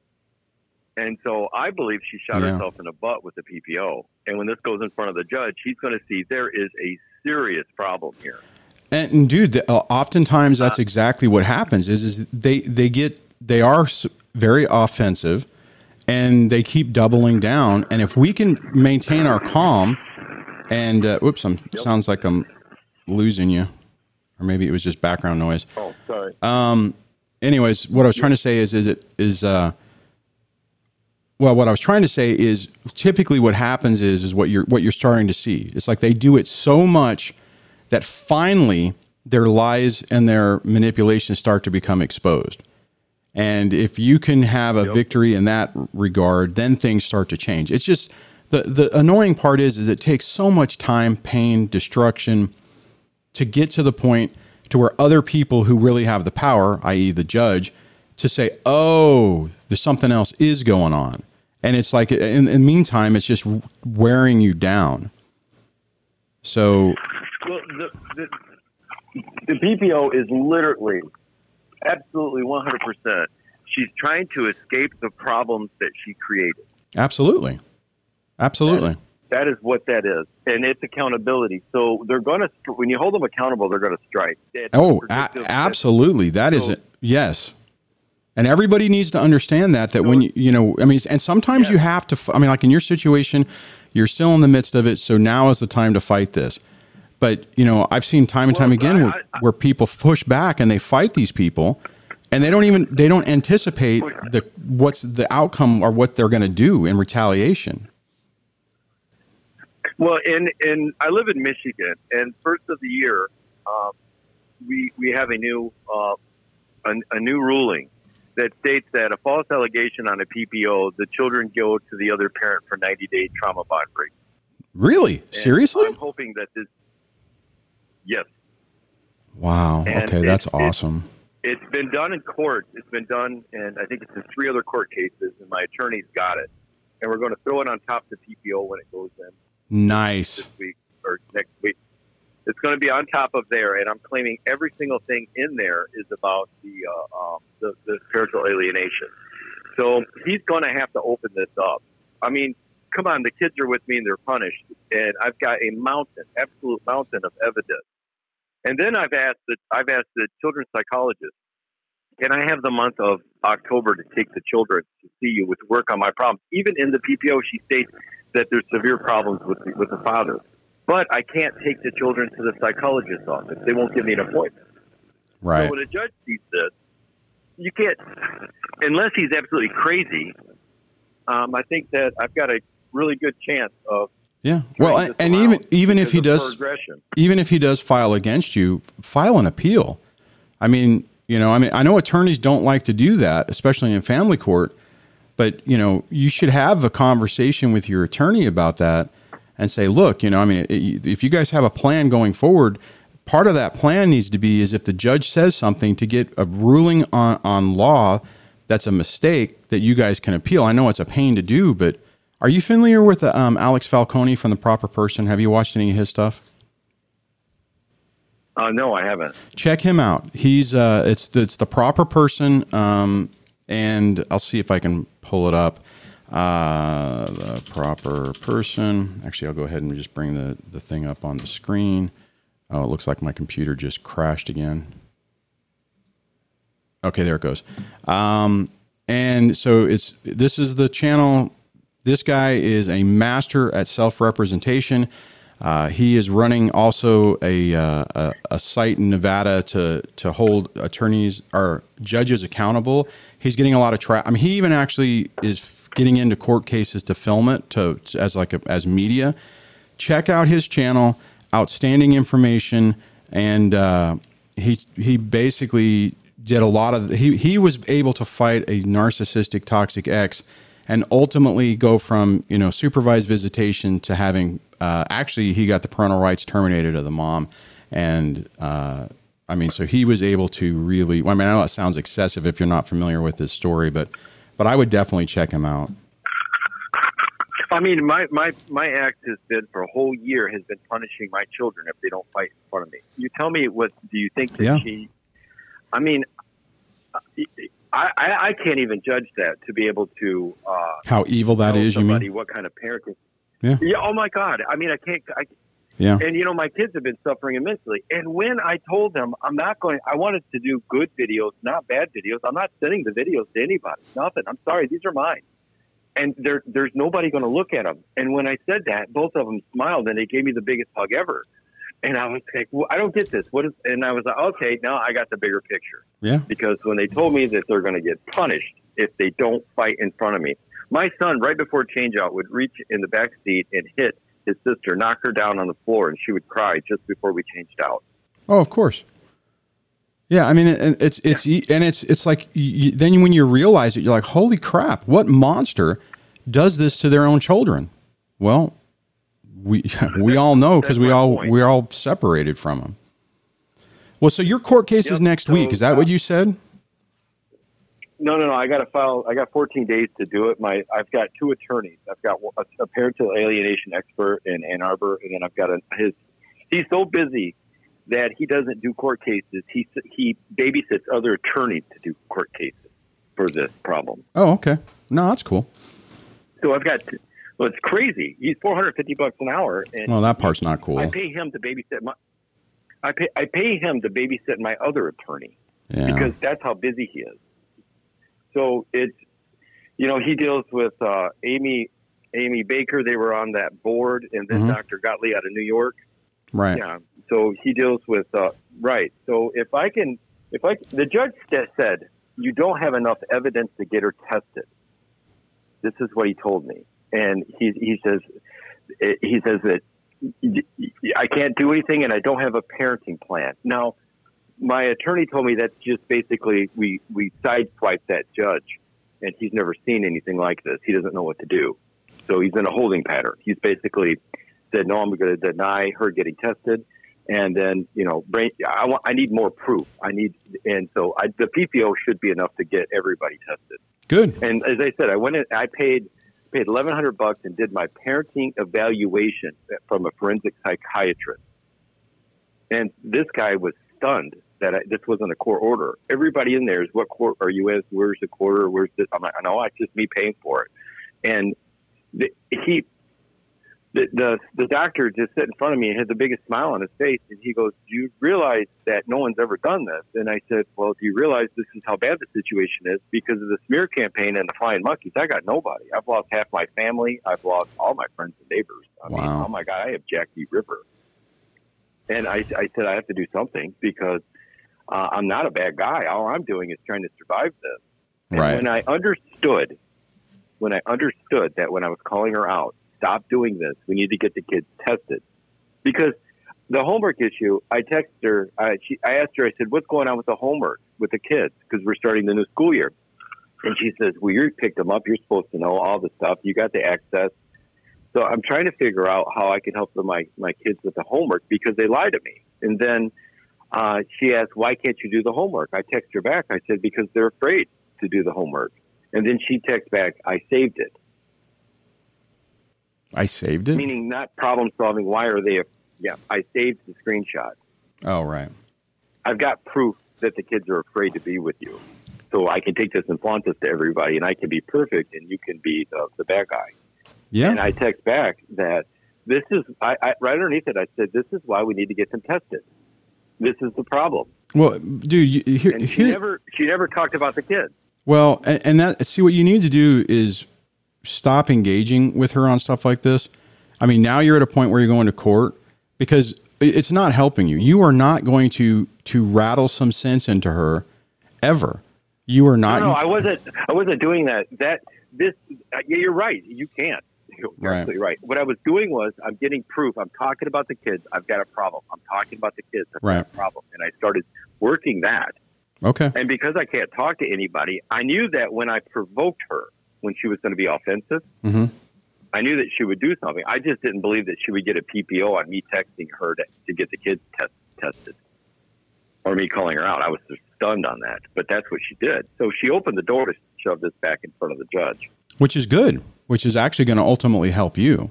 [SPEAKER 2] And so I believe she shot
[SPEAKER 1] Yeah.
[SPEAKER 2] herself in the butt with the PPO. And when this goes in front of the judge, he's going to see there is a serious problem here.
[SPEAKER 1] And, and dude, the, uh, oftentimes that's exactly what happens. Is is they they get they are very offensive, and they keep doubling down. And if we can maintain our calm, and uh, whoops, I'm sounds like I'm losing you, or maybe it was just background noise.
[SPEAKER 2] Oh, sorry.
[SPEAKER 1] Um, anyways, what I was trying to say is, is it is uh, well, what I was trying to say is typically what happens is is what you're what you're starting to see. It's like they do it so much that finally their lies and their manipulations start to become exposed. And if you can have a victory in that regard, then things start to change. It's just the the annoying part is is it takes so much time, pain, destruction to get to the point to where other people who really have the power, i.e., the judge, to say, "Oh, there's something else is going on," and it's like in, in the meantime, it's just wearing you down. So
[SPEAKER 2] Well, the, the, the PPO is literally, absolutely 100%. She's trying to escape the problems that she created.
[SPEAKER 1] absolutely, absolutely,
[SPEAKER 2] That is what that is. And it's accountability. So they're going to, when you hold them accountable, they're going to strike. It's
[SPEAKER 1] oh, a- absolutely, that is
[SPEAKER 2] So-
[SPEAKER 1] it. Yes. And everybody needs to understand that that when you you know I mean and sometimes you have to I mean like in your situation you're still in the midst of it so now is the time to fight this. But you know I've seen time and time
[SPEAKER 2] Well,
[SPEAKER 1] again
[SPEAKER 2] I-
[SPEAKER 1] where,
[SPEAKER 2] I-
[SPEAKER 1] where people push back and they fight these people and they don't even they don't anticipate the what's the outcome or what they're going to do in retaliation.
[SPEAKER 2] Well, in in I live in Michigan, and first of the year, um, we we have a new uh, a, a new ruling that states that a false allegation on a PPO, the children go to the other parent for 90 day trauma bond break.
[SPEAKER 1] Really?
[SPEAKER 2] And
[SPEAKER 1] Seriously?
[SPEAKER 2] I'm hoping that this. Yes,
[SPEAKER 1] Wow.
[SPEAKER 2] And
[SPEAKER 1] Okay,
[SPEAKER 2] it-
[SPEAKER 1] that's
[SPEAKER 2] it-
[SPEAKER 1] awesome.
[SPEAKER 2] it's been done in court. It's been done, and I think it's in three other court cases, and my attorney's got it. And we're going to throw it on top of the PPO when it goes in.
[SPEAKER 1] Nice.
[SPEAKER 2] this week or next week. It's going to be on top of there, and I'm claiming every single thing in there is about the uh, um, the, the spiritual alienation. So he's going to have to open this up. I mean, come on, the kids are with me and they're punished, and I've got a mountain, absolute mountain of evidence. And then I've asked the I've asked the children's psychologist, can I have the month of October to take the children to see you with work on my problems? Even in the PPO, she states that there's severe problems with the, with the father. But I can't take the children to the psychologist's office. They won't give me an appointment.
[SPEAKER 1] Right.
[SPEAKER 2] So when a judge sees this, you can't, unless he's absolutely crazy. Um, I think that I've got a really good chance of.
[SPEAKER 1] Yeah. Well, and, and even even if he does even if he does file against you, file an appeal. I mean, you know, I mean, I know attorneys don't like to do that, especially in family court, but you know, you should have a conversation with your attorney about that and say, look, you know, I mean, if you guys have a plan going forward, part of that plan needs to be is if the judge says something to get a ruling on on law that's a mistake that you guys can appeal. I know it's a pain to do, but are you familiar with um, Alex Falcone from The Proper Person? Have you watched any of his stuff?
[SPEAKER 2] Uh, no, I haven't.
[SPEAKER 1] check him out. He's uh, it's it's the proper person, um, and I'll see if I can pull it up. Uh, the proper person. Actually, I'll go ahead and just bring the the thing up on the screen. Oh, it looks like my computer just crashed again. Okay, there it goes. Um, and so it's this is the channel. This guy is a master at self representation. Uh, he is running also a, uh, a a site in Nevada to to hold attorneys or judges accountable. He's getting a lot of tra I mean, he even actually is getting into court cases to film it to as like a, as media. Check out his channel. Outstanding information, and uh, he he basically did a lot of he he was able to fight a narcissistic toxic ex and ultimately go from you know supervised visitation to having uh, actually he got the parental rights terminated of the mom and uh, I mean so he was able to really I mean I know it sounds excessive if you're not familiar with his story but but I would definitely check him out
[SPEAKER 2] I mean, my, my, my act has been for a whole year has been punishing my children if they don't fight in front of me. You tell me what do you think that
[SPEAKER 1] Yeah.
[SPEAKER 2] she? I mean, I, I I can't even judge that to be able to uh,
[SPEAKER 1] how evil that is. you mean
[SPEAKER 2] what kind of parenting.
[SPEAKER 1] Yeah.
[SPEAKER 2] Yeah. Oh my God. I mean, I can't. I,
[SPEAKER 1] yeah
[SPEAKER 2] and you know, my kids have been suffering immensely. And when I told them I'm not going, I wanted to do good videos, not bad videos. I'm not sending the videos to anybody. Nothing. I'm sorry. These are mine. And there, there's nobody going to look at them. And when I said that, both of them smiled and they gave me the biggest hug ever. And I was like, well, I don't get this. What is? And I was like, okay, now I got the bigger picture
[SPEAKER 1] yeah
[SPEAKER 2] because when they told me that they're going to get punished if they don't fight in front of me, my son, right before changeout, would reach in the back seat and hit his sister, knock her down on the floor, and she would cry just before we changed out.
[SPEAKER 1] Oh, of course. Yeah, I mean, it, it's it's e and it's it's like you, then when you realize it, you're like, holy crap! What monster does this to their own children? Well, we we all know because we all
[SPEAKER 2] point.
[SPEAKER 1] we're all separated from them. Well, so your court case is next
[SPEAKER 2] so,
[SPEAKER 1] week. Is that
[SPEAKER 2] uh,
[SPEAKER 1] what you said?
[SPEAKER 2] No, no, no. I got to file. I got 14 days to do it. My, I've got two attorneys. I've got a, a parental alienation expert in Ann Arbor, and then I've got a, his. He's so busy that he doesn't do court cases. He he babysits other attorneys to do court cases for this problem.
[SPEAKER 1] Oh, okay. No, that's cool.
[SPEAKER 2] So I've got. Well, it's crazy. He's 450 bucks an hour, and
[SPEAKER 1] Well, that part's not cool.
[SPEAKER 2] I pay him to babysit my. I pay I pay him to babysit my other attorney
[SPEAKER 1] Yeah.
[SPEAKER 2] because that's how busy he is. So it's, you know, he deals with uh, Amy Amy Baker. They were on that board, and then
[SPEAKER 1] Mhm.
[SPEAKER 2] Dr. Gottlieb out of New York.
[SPEAKER 1] right.
[SPEAKER 2] Yeah. So he deals with uh, right. So if I can, if I the judge said you don't have enough evidence to get her tested. This is what he told me, and he he says he says that I can't do anything, and I don't have a parenting plan. Now, my attorney told me that's just basically we we sideswipe that judge, and he's never seen anything like this. He doesn't know what to do, so he's in a holding pattern. He's basically said, "No, I'm going to deny her getting tested." And then, you know, brain, I want, I need more proof. I need, and so I, the PPO should be enough to get everybody tested.
[SPEAKER 1] Good.
[SPEAKER 2] And as I said, I went in, I paid paid eleven hundred bucks and did my parenting evaluation from a forensic psychiatrist. And this guy was stunned that I, this wasn't a court order. Everybody in there is, what court are you in? Where's the quarter? Where's this? I'm like, no, it's just me paying for it. And the, he, the, the the doctor just sat in front of me and had the biggest smile on his face, and he goes, "Do you realize that no one's ever done this?" And I said, "Well, do you realize this is how bad the situation is because of the smear campaign and the flying monkeys? I got nobody. I've lost half my family. I've lost all my friends and neighbors. I mean, oh my god, I have Jackie River." And I, I said, "I have to do something because uh, I'm not a bad guy. All I'm doing is trying to survive this. And
[SPEAKER 1] Right.
[SPEAKER 2] when I understood, when I understood that when I was calling her out, stop doing this. We need to get the kids tested because the homework issue. I texted her. I, she, I asked her. I said, "What's going on with the homework with the kids? Because we're starting the new school year." And she says, "Well, you picked them up. You're supposed to know all the stuff. You got the access." So I'm trying to figure out how I can help my my kids with the homework because they lie to me. And then uh, she asked, "Why can't you do the homework?" I text her back. I said, "Because they're afraid to do the homework." And then she texted back, "I saved it,"
[SPEAKER 1] I saved it.
[SPEAKER 2] meaning not problem solving. Why are they? Yeah, I saved the screenshot.
[SPEAKER 1] Oh, right.
[SPEAKER 2] I've got proof that the kids are afraid to be with you. So I can take this and flaunt this to everybody, and I can be perfect, and you can be the, the bad guy.
[SPEAKER 1] Yeah.
[SPEAKER 2] And I text back that this is I, I right underneath it. I said this is why we need to get them tested. This is the problem.
[SPEAKER 1] well, dude, you, here,
[SPEAKER 2] she
[SPEAKER 1] here,
[SPEAKER 2] never she never talked about the kids.
[SPEAKER 1] Well, and, and that see what you need to do is stop engaging with her on stuff like this. I mean, now you're at a point where you're going to court because it's not helping you. You are not going to to rattle some sense into her ever. You are not.
[SPEAKER 2] No, no, I wasn't. I wasn't doing that. That this. Uh, yeah, you're right. You can't. You're
[SPEAKER 1] Right.
[SPEAKER 2] absolutely right. What I was doing was I'm getting proof. I'm talking about the kids. I've got a problem. I'm talking about the kids. I've
[SPEAKER 1] Right.
[SPEAKER 2] got a problem. And I started working that.
[SPEAKER 1] okay.
[SPEAKER 2] And because I can't talk to anybody, I knew that when I provoked her, when she was going to be offensive,
[SPEAKER 1] hmm
[SPEAKER 2] I knew that she would do something. I just didn't believe that she would get a PPO on me texting her to, to get the kids test, tested or me calling her out. I was just stunned on that, but that's what she did. So she opened the door to shove this back in front of the judge.
[SPEAKER 1] Which is good. Which is actually going to ultimately help you.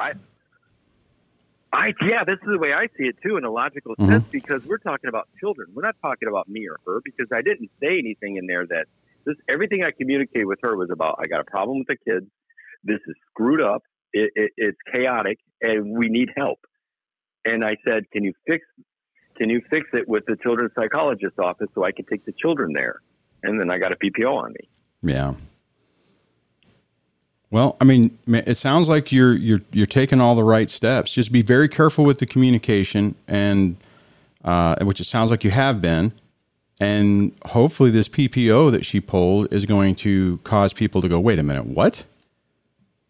[SPEAKER 2] I yeah, this is the way I see it too, in a logical
[SPEAKER 1] Mhm.
[SPEAKER 2] sense, because we're talking about children. We're not talking about me or her, because I didn't say anything in there that this. Everything I communicated with her was about. I got a problem with the kids. This is screwed up. It, it, it's chaotic, and we need help. And I said, "Can you fix? Can you fix it with the children's psychologist's office so I can take the children there?" And then I got a PPO on me.
[SPEAKER 1] Yeah. Well, I mean, it sounds like you're you're you're taking all the right steps. Just be very careful with the communication, and uh, which it sounds like you have been. And hopefully, this PPO that she pulled is going to cause people to go, "Wait a minute, what?"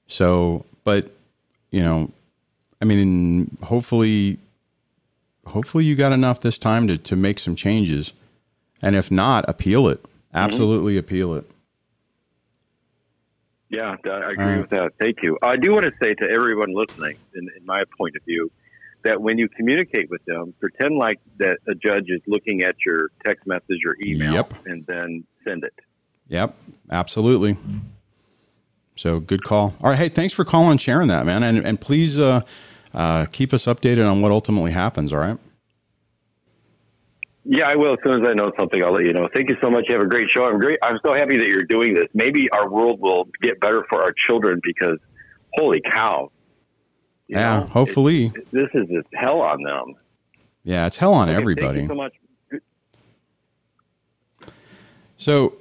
[SPEAKER 1] So, but you know, I mean, hopefully, hopefully you got enough this time to to make some changes, and if not, appeal it. Absolutely appeal it.
[SPEAKER 2] Yeah, I agree
[SPEAKER 1] right.
[SPEAKER 2] with that. Thank you. I do want to say to everyone listening, in, in my point of view, that when you communicate with them, pretend like that a judge is looking at your text message or email,
[SPEAKER 1] Yep.
[SPEAKER 2] and then send it.
[SPEAKER 1] Yep, absolutely. So good call. All right, hey, thanks for calling and sharing that, man, and and please uh, uh, keep us updated on what ultimately happens. All right.
[SPEAKER 2] Yeah, I will. As soon as I know something, I'll let you know. Thank you so much. You have a great show. I'm great. I'm so happy that you're doing this. Maybe our world will get better for our children because, holy cow!
[SPEAKER 1] yeah,
[SPEAKER 2] know,
[SPEAKER 1] hopefully.
[SPEAKER 2] it- this is hell on them.
[SPEAKER 1] yeah, it's hell on
[SPEAKER 2] Okay,
[SPEAKER 1] everybody.
[SPEAKER 2] Thank you so much.
[SPEAKER 1] So,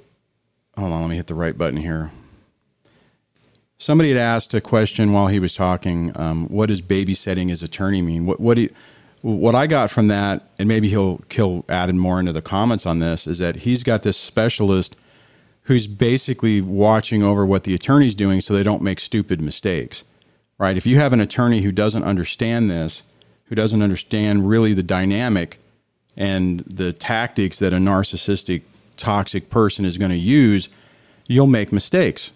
[SPEAKER 1] hold on, let me hit the right button here. Somebody had asked a question while he was talking. Um, what does babysitting his attorney mean? What what do what I got from that, and maybe he'll he'll add more into the comments on this, is that he's got this specialist who's basically watching over what the attorney's doing so they don't make stupid mistakes. Right? If you have an attorney who doesn't understand this, who doesn't understand really the dynamic and the tactics that a narcissistic, toxic person is going to use, you'll make mistakes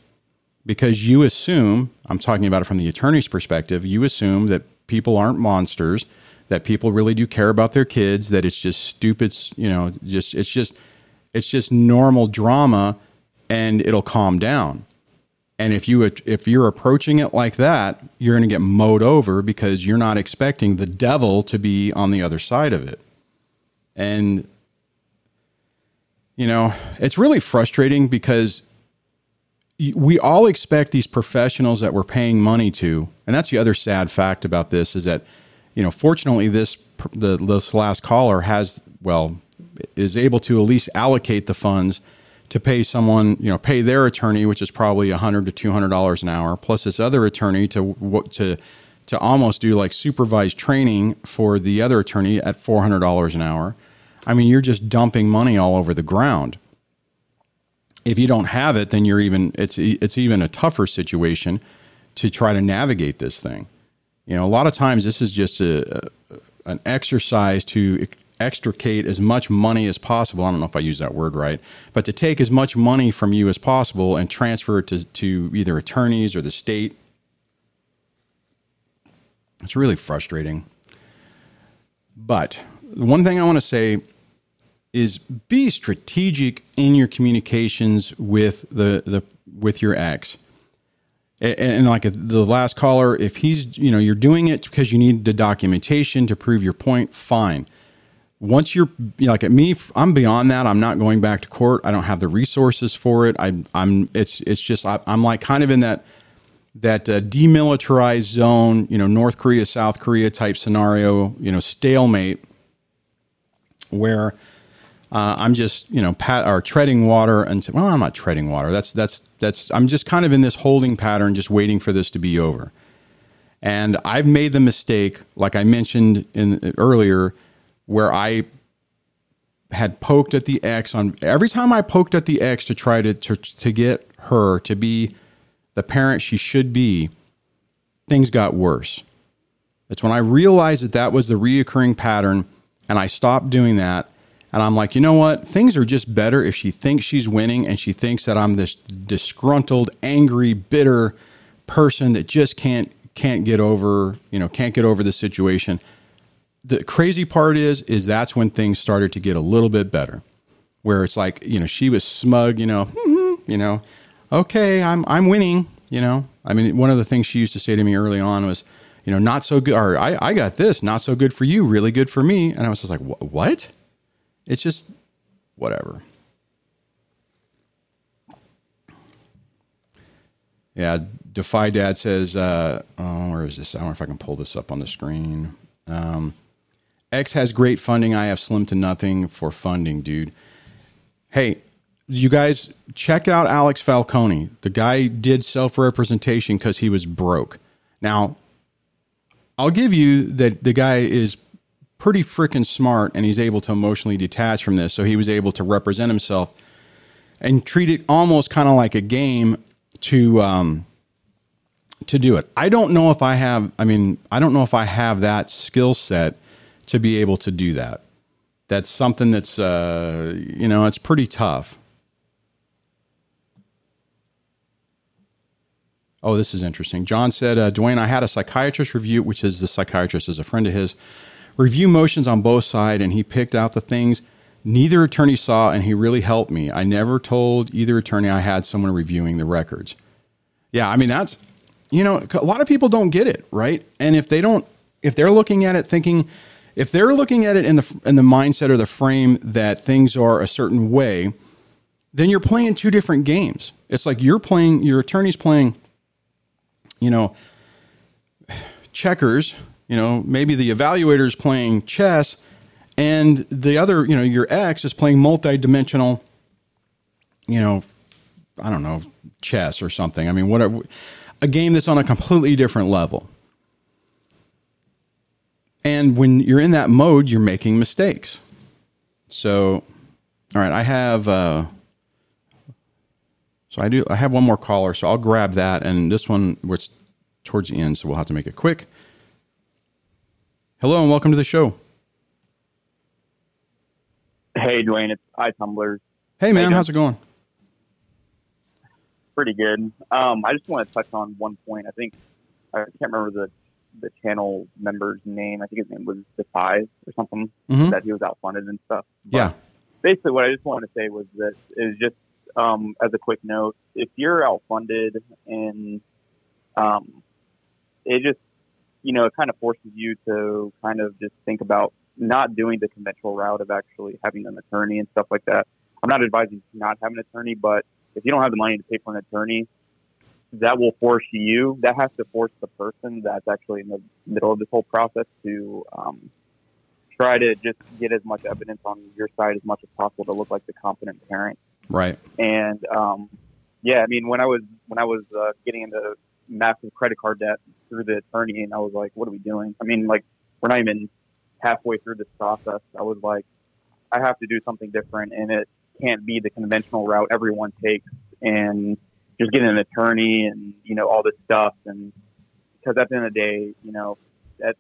[SPEAKER 1] because you assume, I'm talking about it from the attorney's perspective, you assume that people aren't monsters, that people really do care about their kids, that it's just stupid, you know, just it's just it's just normal drama and it'll calm down. And if you if you're approaching it like that, you're going to get mowed over because you're not expecting the devil to be on the other side of it. And you know, it's really frustrating because we all expect these professionals that we're paying money to, and that's the other sad fact about this is that, you know, fortunately this the this last caller has well is able to at least allocate the funds to pay someone, you know, pay their attorney, which is probably a hundred to two hundred dollars an hour, plus this other attorney to to to almost do like supervised training for the other attorney at four hundred dollars an hour. I mean, you're just dumping money all over the ground. If you don't have it, then you're even it's it's even a tougher situation to try to navigate this thing. You know, a lot of times this is just a, a an exercise to extricate as much money as possible. I don't know if I use that word right, but to take as much money from you as possible and transfer it to, to either attorneys or the state. It's really frustrating. But the one thing I want to say is be strategic in your communications with the, the with your ex. And, and like the last caller, if he's you know you're doing it because you need the documentation to prove your point, fine. Once you're like at me i'm beyond that. I'm not going back to court. I don't have the resources for it. I, i'm it's it's just I, am like kind of in that that uh, demilitarized zone you know north korea south korea type scenario you know stalemate where uh, i'm just you know pat or treading water and well i'm not treading water that's that's that's i'm just kind of in this holding pattern just waiting for this to be over and i've made the mistake like i mentioned in earlier where I had poked at the ex on every time I poked at the ex to try to, to to get her to be the parent she should be, things got worse. It's when I realized that that was the reoccurring pattern, and I stopped doing that. And I'm like, you know what? Things are just better if she thinks she's winning and she thinks that I'm this disgruntled, angry, bitter person that just can't can't get over, you know, can't get over the situation. The crazy part is is that's when things started to get a little bit better where it's like you know she was smug you know you know okay i'm i'm winning you know? I mean one of the things she used to say to me early on was you know not so good or i i got this not so good for you really good for me. And i was just like what it's just whatever yeah defy dad says uh oh where is this i don't know if i can pull this up on the screen um X has great funding. I have slim to nothing for funding, dude. Hey, you guys check out Alex Falcone. The guy did self representation because he was broke. Now, I'll give you that the guy is pretty freaking smart and he's able to emotionally detach from this. So he was able to represent himself and treat it almost kind of like a game to um, to do it. I don't know if I have. I mean, I don't know if I have that skill set to be able to do that. That's something that's, uh, you know, it's pretty tough. Oh, this is interesting. John said, uh, Dwayne, I had a psychiatrist review, which is the psychiatrist is a friend of his, review motions on both sides, and he picked out the things neither attorney saw, and he really helped me. I never told either attorney I had someone reviewing the records. Yeah, I mean, that's, you know, a lot of people don't get it, right? And if they don't, if they're looking at it thinking, if they're looking at it in the in the mindset or the frame that things are a certain way, then you're playing two different games. It's like you're playing your attorney's playing, you know, checkers. You know, maybe the evaluator is playing chess, and the other, you know, your ex is playing multi-dimensional. You know, I don't know, chess or something. I mean, whatever, a game that's on a completely different level. And when you're in that mode, you're making mistakes. So, all right, I have. Uh, so I do. I have one more caller, so I'll grab that, and this one, which towards the end, so we'll have to make it quick. Hello and welcome to the show.
[SPEAKER 3] Hey, Dwayne, it's iTumblers.
[SPEAKER 1] Hey, man, how's it going?
[SPEAKER 3] Pretty good. Um, I just want to touch on one point. I think I can't remember the the channel member's name. I think his name was Defy or something mm-hmm. that he was outfunded and stuff.
[SPEAKER 1] But yeah.
[SPEAKER 3] Basically, what I just wanted to say was that is just um, as a quick note, if you're outfunded and um, it just you know it kind of forces you to kind of just think about not doing the conventional route of actually having an attorney and stuff like that. I'm not advising to not have an attorney, but if you don't have the money to pay for an attorney, that will force you, that has to force the person that's actually in the middle of this whole process to um, try to just get as much evidence on your side as much as possible to look like the competent parent.
[SPEAKER 1] Right.
[SPEAKER 3] And um, yeah, I mean, when I was when I was uh, getting into massive credit card debt through the attorney, and I was like, "What are we doing?" I mean, like we're not even halfway through this process. I was like, I have to do something different, and it can't be the conventional route everyone takes, and just getting an attorney and you know all this stuff, and because at the end of the day, you know that's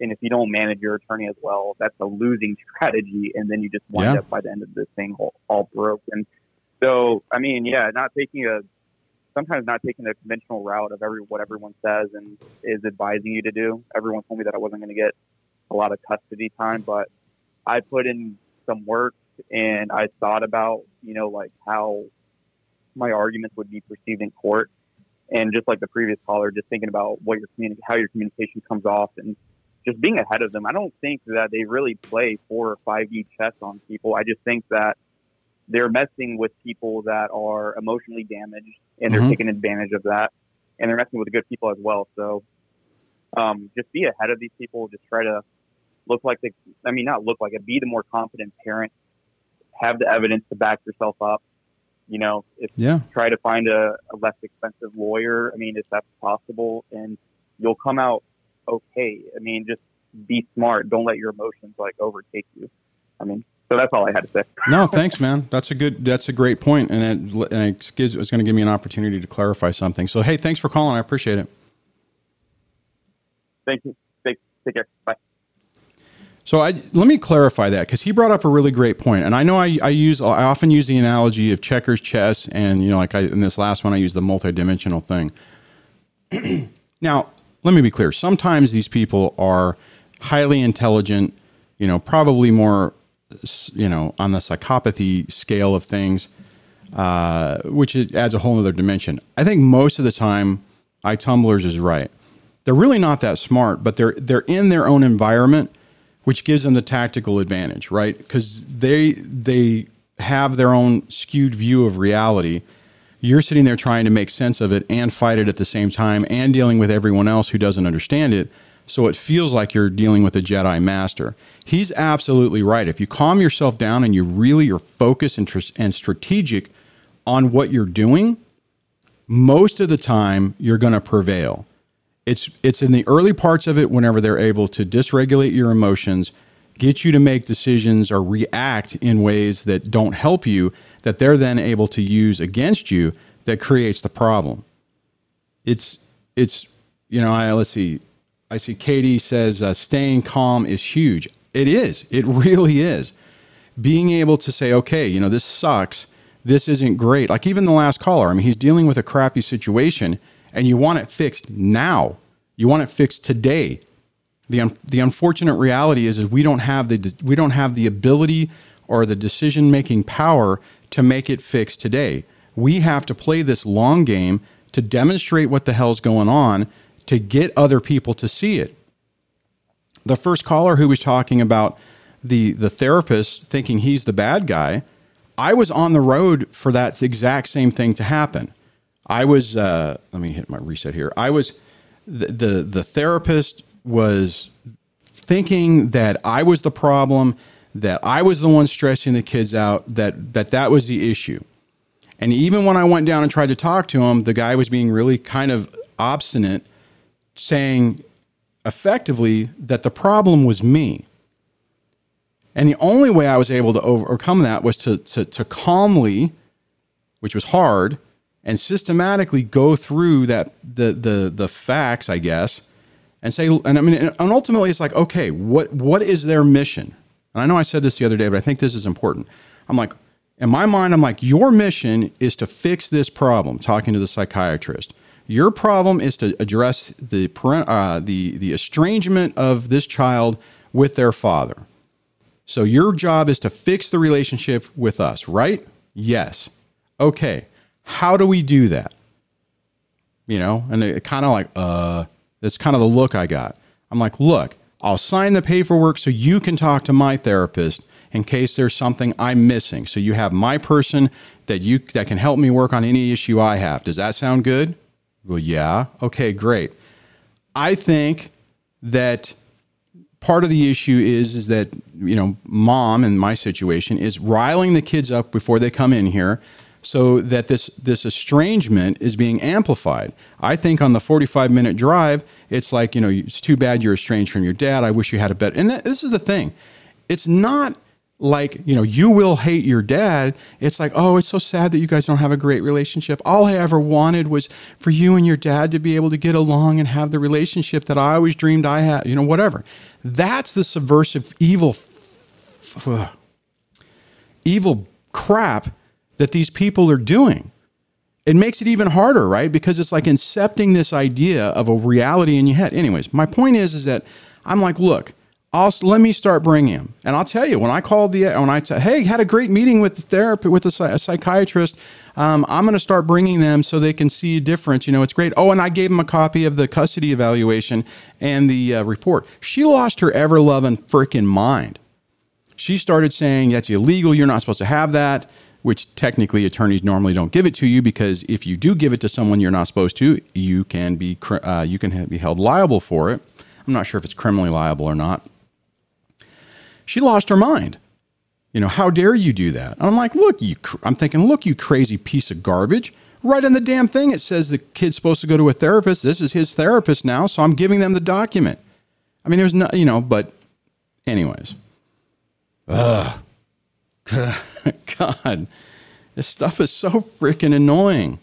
[SPEAKER 3] and if you don't manage your attorney as well, that's a losing strategy, and then you just wind
[SPEAKER 1] Yeah.
[SPEAKER 3] up by the end of this thing all, all broken. So, I mean, yeah, not taking a sometimes not taking the conventional route of every what everyone says and is advising you to do. Everyone told me that I wasn't going to get a lot of custody time, but I put in some work and I thought about you know like how my arguments would be perceived in court, and just like the previous caller, just thinking about what your communi- how your communication comes off and just being ahead of them. I don't think that they really play four or five E chess on people. I just think that they're messing with people that are emotionally damaged and they're
[SPEAKER 1] Mhm.
[SPEAKER 3] taking advantage of that. And they're messing with the good people as well. So um, just be ahead of these people. Just try to look like the, I mean, not look like it, be the more confident parent. Have the evidence to back yourself up. You know, if
[SPEAKER 1] Yeah.
[SPEAKER 3] try to find a, a less expensive lawyer. I mean, if that's possible, and you'll come out okay. I mean, just be smart. Don't let your emotions like overtake you. I mean, so that's all I had to say.
[SPEAKER 1] No, thanks, man. That's a good. That's a great point, and it, and it gives. It's going to give me an opportunity to clarify something. So, hey, thanks for calling. I appreciate it.
[SPEAKER 3] Thank you. Take, take care. Bye.
[SPEAKER 1] So I, let me clarify that because he brought up a really great point, and I know I, I use I often use the analogy of checkers, chess, and you know, like I, in this last one, I use the multidimensional thing. now, let me be clear. Sometimes these people are highly intelligent, you know, probably more, you know, on the psychopathy scale of things, uh, which adds a whole other dimension. I think most of the time, iTumblers is right. They're really not that smart, but they're they're in their own environment which gives them the tactical advantage, right? Because they they have their own skewed view of reality. You're sitting there trying to make sense of it and fight it at the same time, and dealing with everyone else who doesn't understand it. So it feels like you're dealing with a Jedi master. He's absolutely right. If you calm yourself down and you really are focused and, tr- and strategic on what you're doing, most of the time you're going to prevail. It's it's in the early parts of it whenever they're able to dysregulate your emotions get you to make decisions or react in ways that don't help you that they're then able to use against you that creates the problem. It's it's you know I, let's see. I see katie says uh, staying calm is huge it is it really is being able to say okay you know this sucks this isn't great like even the last caller i mean he's dealing with a crappy situation and you want it fixed now. You want it fixed today. The un- the unfortunate reality is is we don't have the we don't have the ability or the decision making power to make it fixed today. We have to play this long game to demonstrate what the hell's going on to get other people to see it. The first caller who was talking about the the therapist thinking he's the bad guy, I was on the road for that exact same thing to happen. I was uh, let me hit my reset here. I was the, the the therapist was thinking that I was the problem, that I was the one stressing the kids out, that that that was the issue. And even when I went down and tried to talk to him, the guy was being really kind of obstinate, saying effectively that the problem was me. And the only way I was able to overcome that was to to, to calmly, which was hard, and systematically go through that the the the facts, I guess, and say, and I mean, and ultimately, it's like, okay, what what is their mission? And I know I said this the other day, but I think this is important. I'm like, in my mind, I'm like, your mission is to fix this problem. Talking to the psychiatrist, your problem is to address the parent, uh, the the estrangement of this child with their father. So your job is to fix the relationship with us, right? Yes. Okay. How do we do that? You know, and it kind of like, uh, that's kind of the look I got. I'm like, look, I'll sign the paperwork so you can talk to my therapist in case there's something I'm missing. So you have my person that you that can help me work on any issue I have. Does that sound good? Well, yeah. Okay, great. I think that part of the issue is is that you know mom in my situation is riling the kids up before they come in here so that this this estrangement is being amplified i think on the 45 minute drive it's like you know it's too bad you're estranged from your dad i wish you had a better and that, this is the thing it's not like, you know, you will hate your dad. It's like, oh, it's so sad that you guys don't have a great relationship. All I ever wanted was for you and your dad to be able to get along and have the relationship that I always dreamed I had, you know, whatever. That's the subversive evil, evil crap that these people are doing. It makes it even harder, right? Because it's like incepting this idea of a reality in your head. Anyways, my point is, is that I'm like, look, I'll let me start bringing him, and I'll tell you when I called the when I said, hey, had a great meeting with the therapist with a, a psychiatrist. Um, I'm going to start bringing them so they can see a difference. You know, it's great. Oh, and I gave him a copy of the custody evaluation and the uh, report. She lost her ever loving freaking mind. She started saying that's illegal. You're not supposed to have that. Which technically attorneys normally don't give it to you because if you do give it to someone you're not supposed to, you can be uh, you can be held liable for it. I'm not sure if it's criminally liable or not she lost her mind. You know, how dare you do that? And I'm like, look, you, I'm thinking, look, you crazy piece of garbage. Right in the damn thing, it says the kid's supposed to go to a therapist. This is his therapist now, so I'm giving them the document. I mean, there's no, you know, but anyways. Ugh. God, this stuff is so freaking annoying.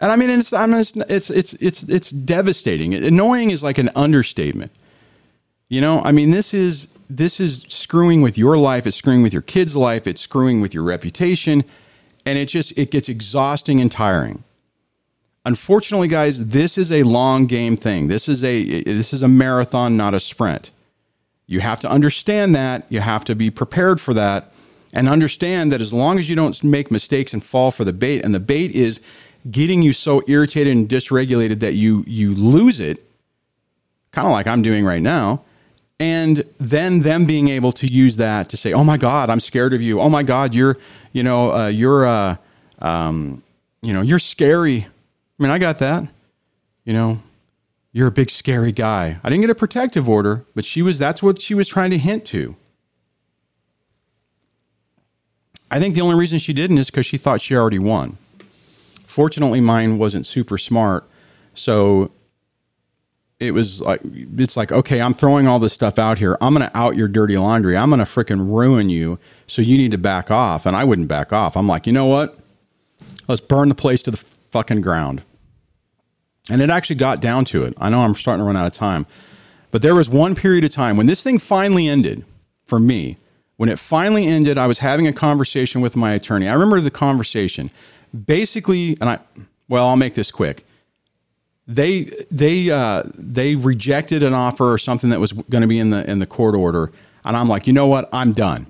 [SPEAKER 1] And I mean, it's, I mean, it's, it's, it's, it's, it's devastating. Annoying is like an understatement. You know, I mean, this is this is screwing with your life, it's screwing with your kids' life, it's screwing with your reputation, and it just it gets exhausting and tiring. Unfortunately, guys, this is a long game thing. This is a this is a marathon, not a sprint. You have to understand that. You have to be prepared for that and understand that as long as you don't make mistakes and fall for the bait and the bait is getting you so irritated and dysregulated that you you lose it, kind of like I'm doing right now, and then them being able to use that to say, "Oh my God, I'm scared of you. Oh my God, you're, you know, uh, you're, uh, um, you know, you're scary." I mean, I got that. You know, you're a big scary guy. I didn't get a protective order, but she was. That's what she was trying to hint to. I think the only reason she didn't is because she thought she already won. Fortunately, mine wasn't super smart, so it was like it's like okay i'm throwing all this stuff out here. I'm to out your dirty laundry. I'm to freaking ruin you so you need to back off. And i wouldn't back off. I'm like you know what? Let's burn the place to the fucking ground. And it actually got down to it. I know i'm starting to run out of time. But there was one period of time when this thing finally ended for me. When it finally ended i was having a conversation with my attorney. I remember the conversation. Basically and i well i'll make this quick they they uh, they rejected an offer or something that was going to be in the in the court order, and I'm like, you know what? I'm done.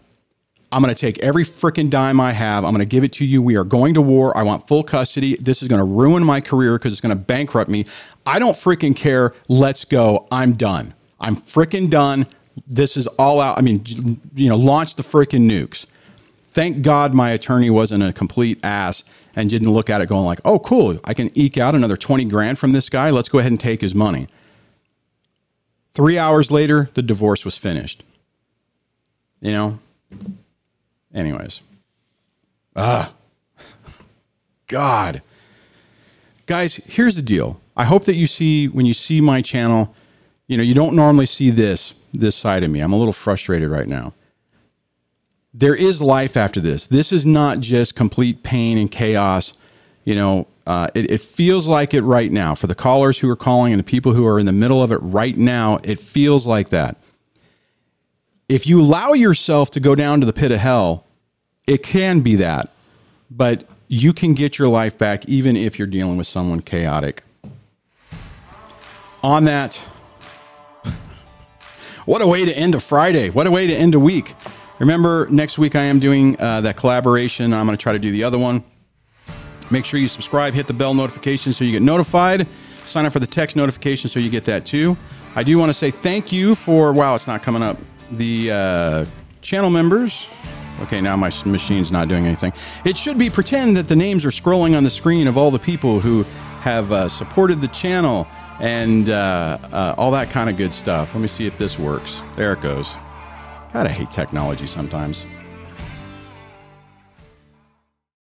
[SPEAKER 1] I'm going to take every freaking dime I have. I'm going to give it to you. We are going to war. I want full custody. This is going to ruin my career because it's going to bankrupt me. I don't freaking care. Let's go. I'm done. I'm freaking done. This is all out. I mean, you know, launch the freaking nukes. Thank God my attorney wasn't a complete ass and didn't look at it going like, "Oh, cool, I can eke out another 20 grand from this guy. Let's go ahead and take his money." 3 hours later, the divorce was finished. You know? Anyways. Ah. God. Guys, here's the deal. I hope that you see when you see my channel, you know, you don't normally see this this side of me. I'm a little frustrated right now there is life after this. This is not just complete pain and chaos. You know, uh, it, it, feels like it right now for the callers who are calling and the people who are in the middle of it right now. It feels like that. If you allow yourself to go down to the pit of hell, it can be that, but you can get your life back even if you're dealing with someone chaotic. On that, what a way to end a Friday. What a way to end a week. Remember, next week I am doing uh, that collaboration. I'm going to try to do the other one. Make sure you subscribe, hit the bell notification so you get notified. Sign up for the text notification so you get that too. I do want to say thank you for, wow, it's not coming up, the uh, channel members. Okay, now my machine's not doing anything. It should be pretend that the names are scrolling on the screen of all the people who have uh, supported the channel and uh, uh, all that kind of good stuff. Let me see if this works. There it goes. I hate technology sometimes.